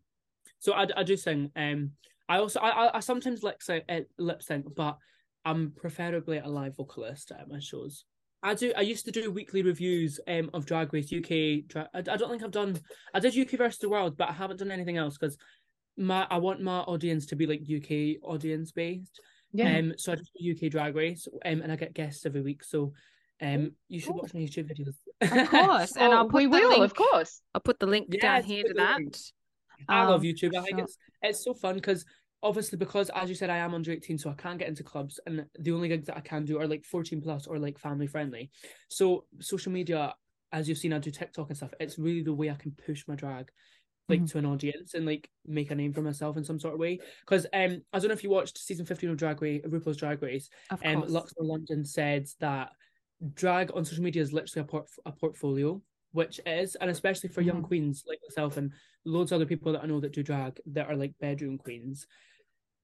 So I, I do sing. Um, I also I I sometimes lip sync, uh, lip sync, but I'm preferably a live vocalist at my shows. I do. I used to do weekly reviews um of Drag Race UK. Dra- I, I don't think I've done. I did UK versus the world, but I haven't done anything else because my I want my audience to be like UK audience based. Yeah. Um. So I do UK Drag Race. Um. And I get guests every week. So. Um, you should watch my YouTube videos. Of course, and I'll put we will, link, of course. I'll put the link Yes, down here to that. link. I love Um, YouTube. I think so- it's it's so fun because obviously because as you said I am under 18 so I can't get into clubs and the only gigs that I can do are like 14 plus or like family friendly. So social media as you've seen I do TikTok and stuff it's really the way I can push my drag like Mhm. to an audience and like make a name for myself in some sort of way because um I don't know if you watched season 15 of Drag Race RuPaul's Drag Race Of um. Luxx Noir London said that drag on social media is literally a, port- a portfolio which is and especially for young Mhm. queens like myself and loads of other people that I know that do drag that are like bedroom queens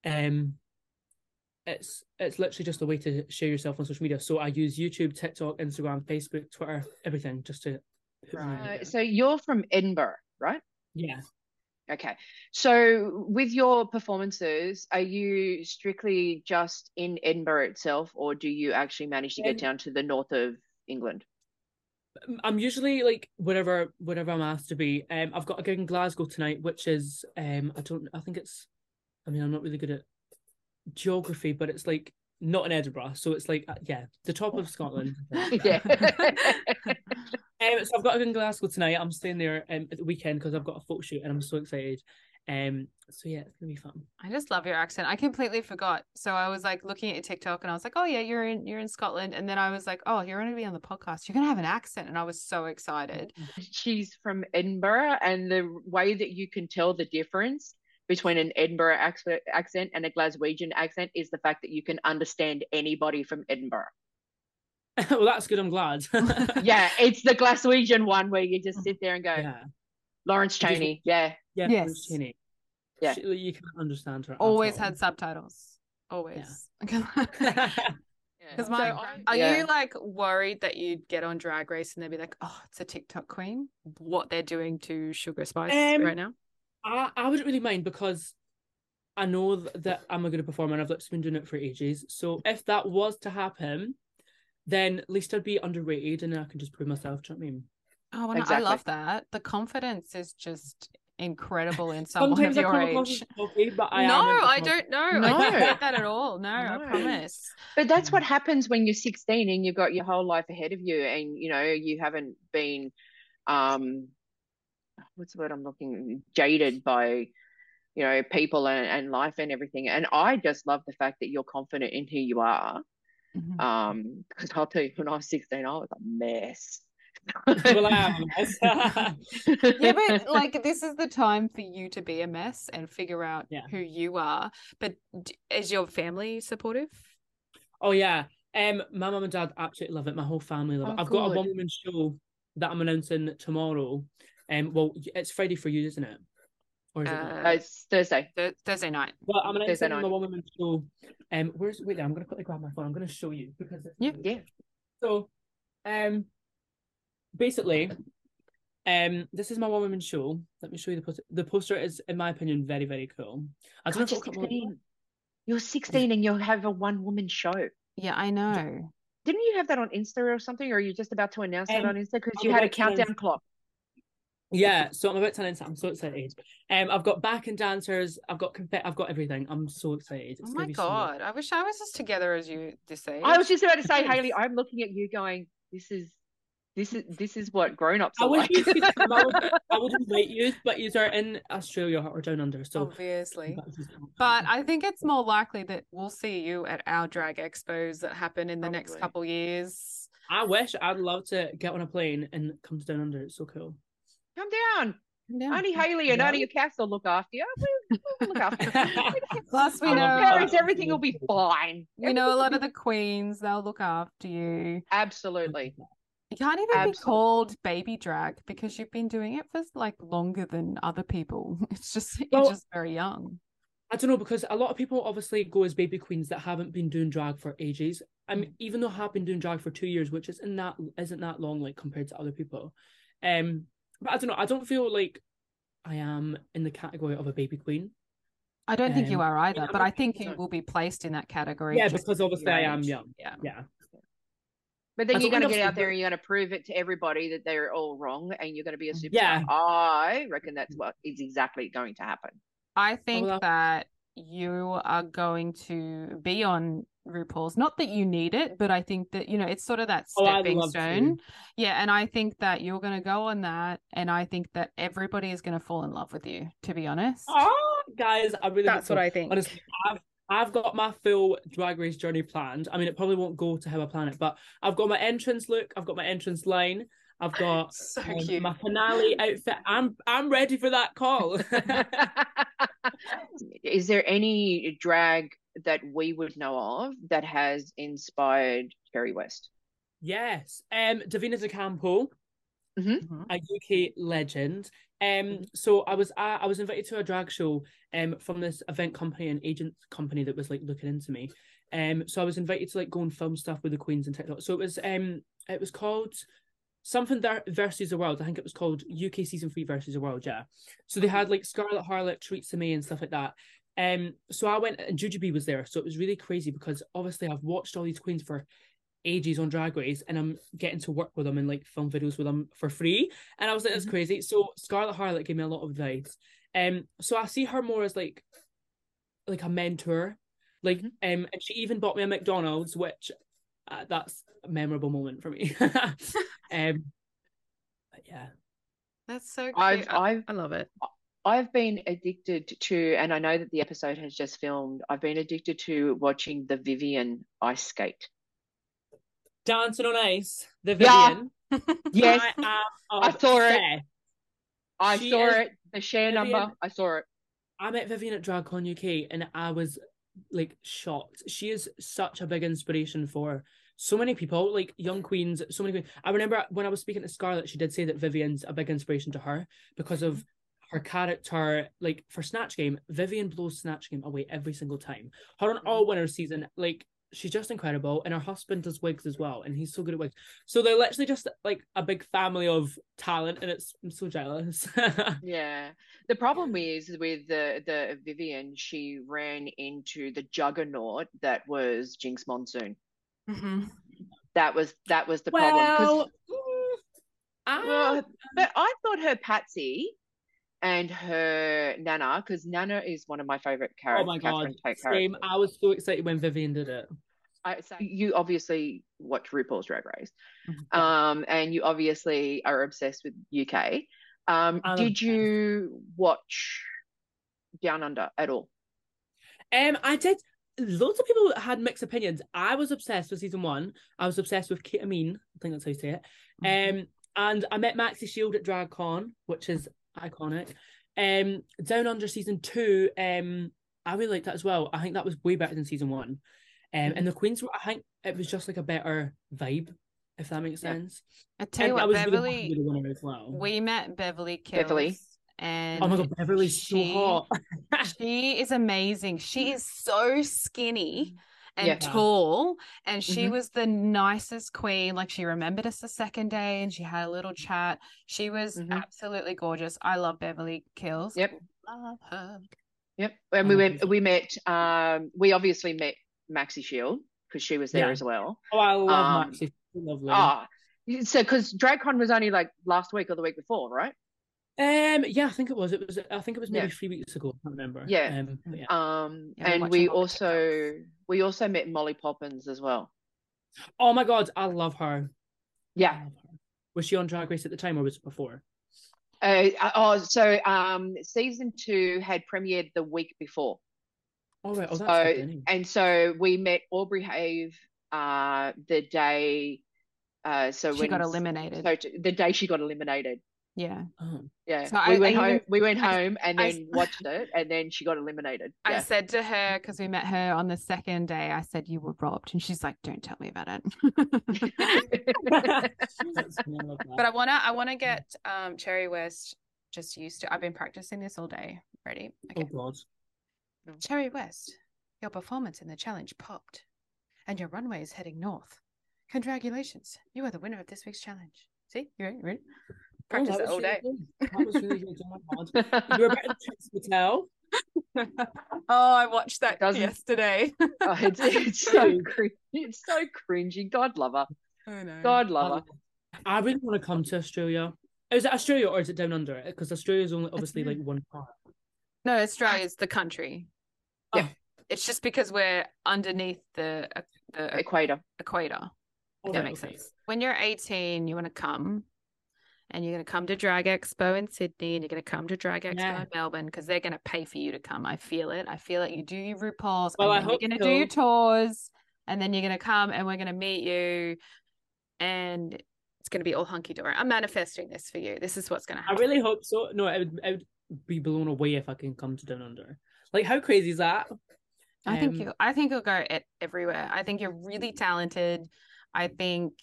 um it's it's literally just a way to share yourself on social media so I use YouTube TikTok Instagram Facebook Twitter everything just to Uh, so you're from Edinburgh, right? yeah Okay. So with your performances, are you strictly just in Edinburgh itself, or do you actually manage to get Um, down to the north of England? I'm usually like whatever whatever I'm asked to be. Um, I've got a gig in Glasgow tonight, which is um, I don't, I think it's, I mean, I'm not really good at geography, but it's like not in Edinburgh, so it's like uh, yeah, the top of Scotland. yeah. Um, so I've got a gig in Glasgow tonight. I'm staying there um, at the weekend because I've got a photo shoot and I'm so excited. Um, so yeah, it's gonna be fun. I just love your accent. I completely forgot. So I was like looking at your TikTok and I was like, oh yeah, you're in you're in Scotland. And then I was like, oh, you're going to be on the podcast. You're going to have an accent. And I was so excited. She's from Edinburgh, and the way that you can tell the difference between an Edinburgh accent accent and a Glaswegian accent is the fact that you can understand anybody from Edinburgh. well, that's good. I'm glad. yeah, it's the Glaswegian one where you just sit there and go, yeah, Lawrence You Chaney. Yeah. yeah. Yes. Bruce Chaney. Yeah. She- you can understand her. at Always all. had subtitles. Always. Because So my, are yeah. you like worried that you'd get on Drag Race and they'd be like, "Oh, it's a TikTok queen"? What they're doing to Sugar Spice Um, right now? I, I wouldn't really mind because I know that I'm a good performer and I've literally been doing it for ages. So if that was to happen, then at least I'd be underrated and I can just prove myself. Do you know what I mean? Oh, and I love that. The confidence is just incredible in someone Sometimes of I your come age. as cocky, but I no, am a I good don't know. No. I don't get that at all. No, I promise. But that's what happens when you're 16 and you've got your whole life ahead of you, and you know you haven't been, um, what's the word I'm looking, jaded by, you know, people and, and life and everything. And I just love the fact that you're confident in who you are. Mhm. Um, because I'll tell you, when I was 16, I was a mess. well, I am. yeah, but like this is the time for you to be a mess and figure out Yeah. who you are. But is your family supportive? oh yeah. Um, my mum and dad absolutely love it. My whole family love it. Oh, I've got a one woman show that I'm announcing tomorrow. Um, well, it's Friday for you, isn't it? Or is it? not? Uh, it's Thursday. Th- Thursday night. Well, I'm Thursday announcing my night. one woman show. Um, where's wait? I'm gonna quickly grab my phone. I'm gonna show you because it's Yeah. Yeah. So, um, basically, um, this is my one woman show. Let me show you the poster. The poster is, in my opinion, very very cool. I don't know God, if you're it'll come on- 16. You're 16 and you have a one woman show. Yeah, I know. Didn't you have that on Insta or something? Or are you just about to announce that Um, on Insta? Because you had a about to announce- countdown clock. Yeah, so I'm about to announce. it. I'm so excited. Um, I've got back and dancers. I've got confetti. I've got everything. I'm so excited. It's Oh my be so god, I wish I was as together as you this age. I was just about to say, Haley, I'm looking at you going, this is this is this is what grown ups I are would, like. you could come, I would, I would invite you, but you are in Australia or down under. So, obviously. But I think it's more likely that we'll see you at our drag expos that happen in the next couple years. I wish I'd love to get on a plane and come to down under. It's so cool. Come down. Yeah. Only Haley and Yeah. only your cats will look after you. We'll, we'll look after you. Plus, we know parents, everything will be fine. we know a lot of the queens. They'll look after you. Absolutely. You can't even be called baby drag because you've been doing it for like longer than other people. It's just Well- you're just very young. I don't know because a lot of people obviously go as baby queens that haven't been doing drag for ages. I mean, even though I have been doing drag for two years, which isn't that isn't that long like compared to other people. Um, but I don't know. I don't feel like I am in the category of a baby queen. I don't think you Um, are either, I'm but I think you will be placed in that category. Yeah, because obviously I am young. Yeah. Yeah. But then That's you're going to get out there and you're going to prove it to everybody that they're all wrong and you're going to be a superstar. Yeah. I reckon that's what is exactly going to happen. I think well- that you are going to be on RuPaul's. Not that you need it, but I think that you know it's sort of that Oh, I'd stepping to. stone. Yeah, and I think that you're going to go on that, and I think that everybody is going to fall in love with you. To be honest, Oh, guys, I really That's what so. I think. Honestly, I've I've got my full drag race journey planned. I mean, it probably won't go to how I plan it, but I've got my entrance look, I've got my entrance line, I've got So um, my finale outfit. I'm I'm ready for that call. is there any drag that we would know of that has inspired Cherry West? yes, um, Divina De Campo, Mhm. a UK legend. Um, so I was I, I was invited to a drag show um from this event company and agent company that was like looking into me. Um, so I was invited to like go and film stuff with the queens and TikTok. So it was um it was called something there versus the world. I think it was called UK season three versus the world. Yeah. So they had like Scarlett Harlett treats to me and stuff like that. Um, so I went and Jujubee was there. So it was really crazy because obviously I've watched all these queens for ages on Drag Race and I'm getting to work with them and like film videos with them for free. And I was like, that's crazy. So Scarlett Harlett gave me a lot of advice. Um, so I see her more as like like a mentor. Like um and she even bought me a McDonald's, which uh, that's a memorable moment for me. um but yeah. that's so cute. I've I, I've I love it. I've been addicted to, and I know that the episode has just filmed. I've been addicted to watching the Vivienne ice skate. Dancing on Ice, the Yeah. Vivienne. Yes, I, am I saw it. I She saw it. The share Vivienne. number. I saw it. I met Vivienne at DragCon UK and I was like shocked. She is such a big inspiration for so many people, like young queens, so many queens. I remember when I was speaking to Scarlett, she did say that Vivienne's a big inspiration to her because of mm-hmm. Her character. Like for Snatch Game, Vivienne blows Snatch Game away every single time. Her on all winner season, like she's just incredible. And her husband does wigs as well, and he's so good at wigs. So they're literally just like a big family of talent, and it's I'm so jealous. Yeah. The problem is with the the Vivienne, she ran into the juggernaut that was Jinkx Monsoon. Mm-hmm. That was that was the problem. 'cause- well, mm, I- well, but I thought her Patsy and her Nana, because Nana is one of my favorite characters. Oh characters. my god, same. characters. I was so excited when Vivienne did it. I, so you obviously watch RuPaul's Drag Race, Mm-hmm. um, and you obviously are obsessed with UK. Um, did you watch Down Under at all? Um, I did. Lots of people had mixed opinions. I was obsessed with season one. I was obsessed with Kita Mean. I think that's how you say it. Um, and I met Maxi Shield at DragCon, which is iconic. Um, Down Under season two. Um, I really liked that as well. I think that was way better than season one. Um, and the Queens were. I think it was just like a better vibe, if that makes Yeah. sense. I tell you And I what, was really happy Beverly, with the winner as well. we met Beverly Kills, Beverly. and oh my god, Beverly's she- so hot. she is amazing. She is so skinny and Yeah. tall, and she Mhm. was the nicest queen. Like she remembered us the second day, and she had a little chat. She was Mhm. absolutely gorgeous. I love Beverly Kills. Yep. love her. Yep. And we Oh, went. We met. Um, we obviously met Maxi Shield because she was there Yeah. as well. Oh, I love Um, Maxi. So lovely. Ah, so because DragCon was only like last week or the week before, right? Um, yeah, I think it was. It was. I think it was maybe Yeah. three weeks ago. I can't remember. Yeah. Um, yeah. Um, Yeah, and we also we also met Molly Poppinz as well. Oh my god, I love her. I Yeah. love her. Was she on Drag Race at the time, or was it before? Uh, oh, so um, season two had premiered the week before. Oh right. Oh, that's So good. and so we met Aubrey Haive uh the day uh so She when got eliminated. so the day she got eliminated. Yeah. Oh. Yeah. So we I- went I home even- we went I- home and I- then watched it and then she got eliminated. I said to her because we met her on the second day. I said you were robbed, and she's like, "Don't tell me about it." That's funny, I love that. But I wanna I wanna get um Cherry West just used to I've been practicing this all day. Ready? Oh god. Cherry West, your performance in the challenge popped. And your runway is heading north. Congratulations. You are the winner of this week's challenge. See? You ready? You ready? Practice oh, it all day. That was really good. you were better than Hotel. oh, I watched that yesterday. oh, it's, it's so cringy. It's so cringy. God love her. I know. God love her. I really want to come to Australia. Is it Australia or is it down under? Because Australia is only obviously like one part. No, Australia is the country. Yeah. Oh, it's just because we're underneath the, uh, the equator. Equator. Oh, that makes okay. sense. When you're 18, you want to come and you're going to come to Drag Expo in Sydney and you're going to come to Drag Expo yeah. in Melbourne because they're going to pay for you to come. I feel it. I feel it. You do your RuPaul's well, and then you're going to so. do your tours and then you're going to come and we're going to meet you and it's going to be all hunky dory. I'm manifesting this for you. This is what's going to happen. I really hope so. No, I would, I would be blown away if I can come to Down Under. Like, how crazy is that? I um, think you. I think you'll go everywhere. I think you're really talented. I think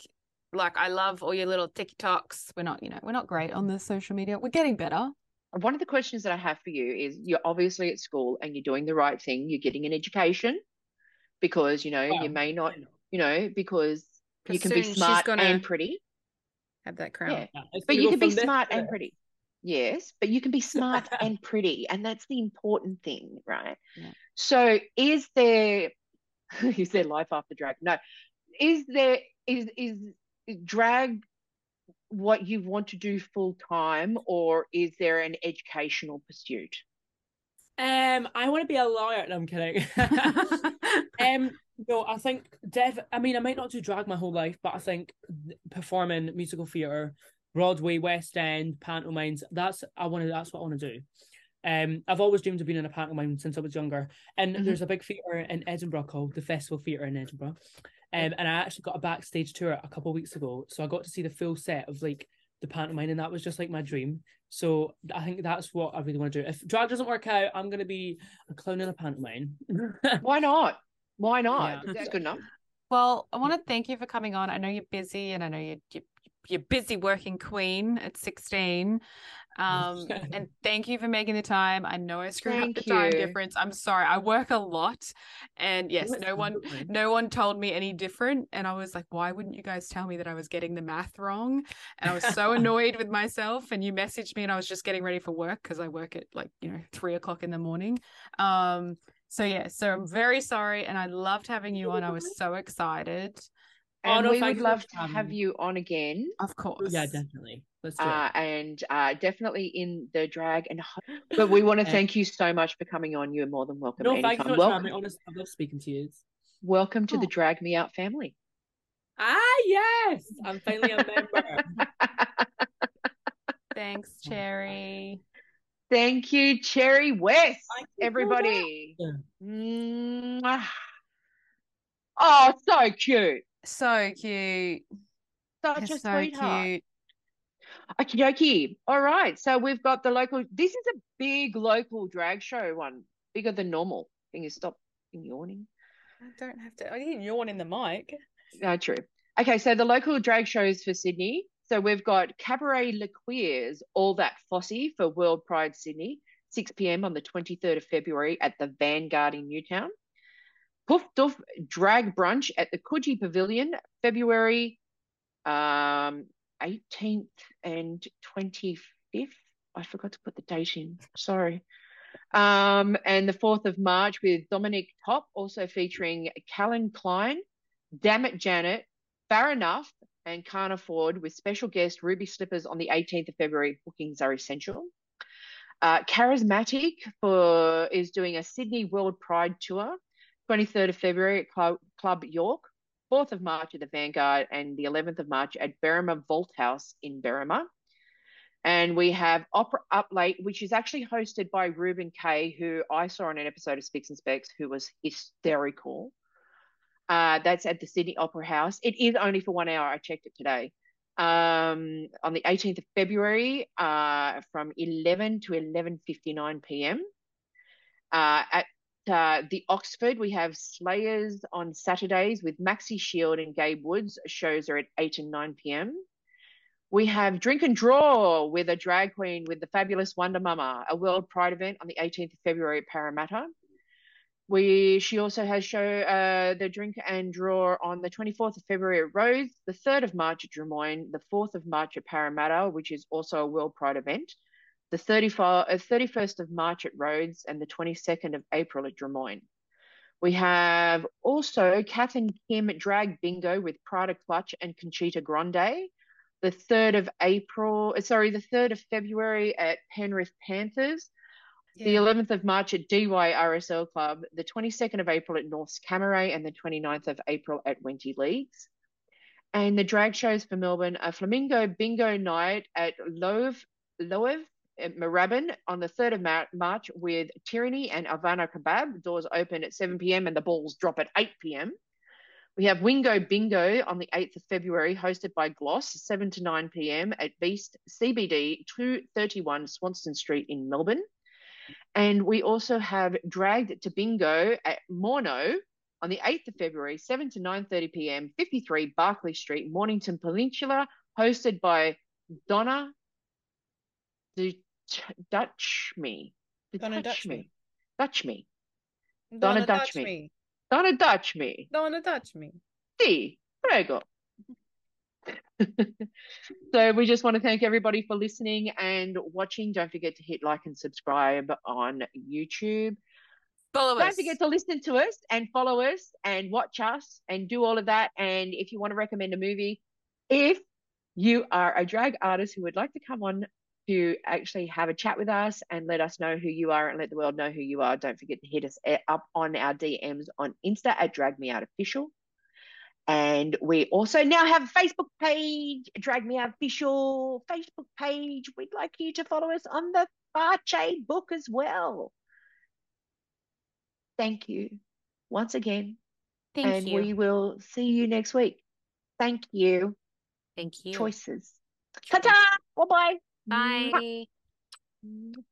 like I love all your little TikToks. We're not, you know, we're not great on the social media. We're getting better. One of the questions that I have for you is you're obviously at school and you're doing the right thing. You're getting an education because, you know, you may not, you know, because you can be smart and pretty. Have that crown. Yeah. but you can be smart and pretty. Yes, but you can be smart and pretty. And that's the important thing, right? Yeah. So is there is there life after drag? No. Is there is is drag what you want to do full time or is there an educational pursuit? Um i want to be a lawyer. No i'm kidding. Um no i think dev i mean i might not do drag my whole life but i think performing musical theater broadway west end pantomimes that's i want to that's what i want to do. Um, I've always dreamed of being in a pantomime since I was younger, and mm-hmm. there's a big theatre in Edinburgh called the Festival Theatre in Edinburgh, um, and I actually got a backstage tour a couple of weeks ago, so I got to see the full set of like the pantomime, and that was just like my dream. So I think that's what I really want to do. If drag doesn't work out, I'm gonna be a clown in a pantomime. Why not? Why not? Yeah. That's good enough. Well, I want to thank you for coming on. I know you're busy, and I know you're, you're you're busy working queen at 16 um and thank you for making the time. I know i screwed thank up the you. time difference. I'm sorry. I work a lot. And yes no one no one told me any different. And i was like why wouldn't you guys tell me that i was getting the math wrong? And i was so annoyed with myself. And you messaged me and i was just getting ready for work because i work at like you know three o'clock in the morning. Um so yeah so i'm very sorry and i loved having you on. I was so excited. And we would love to have you on again. Of course. Yeah, definitely. Let's do uh, and uh, definitely in the drag and but we want to thank you so much for coming on. You're more than welcome. No, anytime. thank you welcome. Honestly, I love speaking to you. Welcome to oh. the Drag Me Out family. Ah yes, I'm finally a member. Thanks, Cherry. Thank you, Cherry West. everybody. Oh, so cute. So cute. Such a so sweetheart. cute. Okie dokie. All right. So we've got the local. This is a big local drag show one, bigger than normal. Can you stop yawning? I don't have to. I didn't yawn in the mic. No, true. Okay. So the local drag shows for Sydney. So we've got Cabaret Le Queers, All That Fosse for World Pride Sydney, 6 p.m. on the 23rd of February at the Vanguard in Newtown. Poof Doof Drag Brunch at the Coogee Pavilion, February um, 18th and 25th. I forgot to put the date in. Sorry. Um, and the 4th of March with Dominic Top, also featuring Callan Klein, Dammit Janet, Fair Enough, and Can't Afford, with special guest Ruby Slippers on the 18th of February. Bookings are essential. Uh, Charismatic for is doing a Sydney World Pride tour 23rd of February at Club, Club York, 4th of March at the Vanguard, and the 11th of March at Berrima Vault House in Berrima. And we have Opera Up Late, which is actually hosted by Reuben Kaye, who I saw on an episode of Spicks and Specks, who was hysterical. Uh, that's at the Sydney Opera House. It is only for one hour. I checked it today. Um, on the 18th of February, uh, from 11 to 11:59 p.m. Uh, at uh, the Oxford, we have Slayers on Saturdays with Maxi Shield and Gabe Woods. Shows are at 8 and 9 p.m. We have Drink and Draw with a drag queen with the fabulous Wonder Mama, a World Pride event on the 18th of February at Parramatta. We she also has show uh, the drink and draw on the 24th of February at Rhodes, the 3rd of March at Drummoyne, the 4th of March at Parramatta, which is also a World Pride event, the 34, uh, 31st of March at Rhodes, and the 22nd of April at Drummoyne. We have also Kath and Kim Drag Bingo with Prada Clutch and Conchita Grande. The 3rd of April, uh, sorry, the 3rd of February at Penrith Panthers. Yeah. The 11th of March at DYRSL Club, the 22nd of April at Norths Cammeray, and the 29th of April at Wenty Leagues. And the drag shows for Melbourne are Flamingo Bingo Night at Loew at Moorabbin on the 3rd of March with Tyranny and Havana Kebab. Doors open at 7 p.m. and the balls drop at 8 p.m. We have Wingo Bingo on the 8th of February, hosted by Gloss, 7 to 9 p.m. at Beast CBD, 231 Swanston Street in Melbourne. And we also have Dragged to Bingo at Morno on the 8th of February, 7 to 9.30 p.m., 53 Barclay Street, Mornington Peninsula, hosted by Donna Dutch Me. Donna Dutch Me. Dutch Me. Donna Dutch Me. Donna Dutch Me. Donna Dutch Me. Sì, prego. so we just want to thank everybody for listening and watching. Don't forget to hit like and subscribe on YouTube. Follow us. Don't us. forget to listen to us and follow us and watch us and do all of that. And if you want to recommend a movie, if you are a drag artist who would like to come on to actually have a chat with us and let us know who you are and let the world know who you are, don't forget to hit us up on our DMs on Insta at Drag Me Out Official. And we also now have a Facebook page, Drag Me Out Official Facebook page. We'd like you to follow us on the Farchade book as well. Thank you once again. Thank and you. we will see you next week. Thank you. Thank you. Choices. Ta-ta! Bye-bye. Bye. Mm.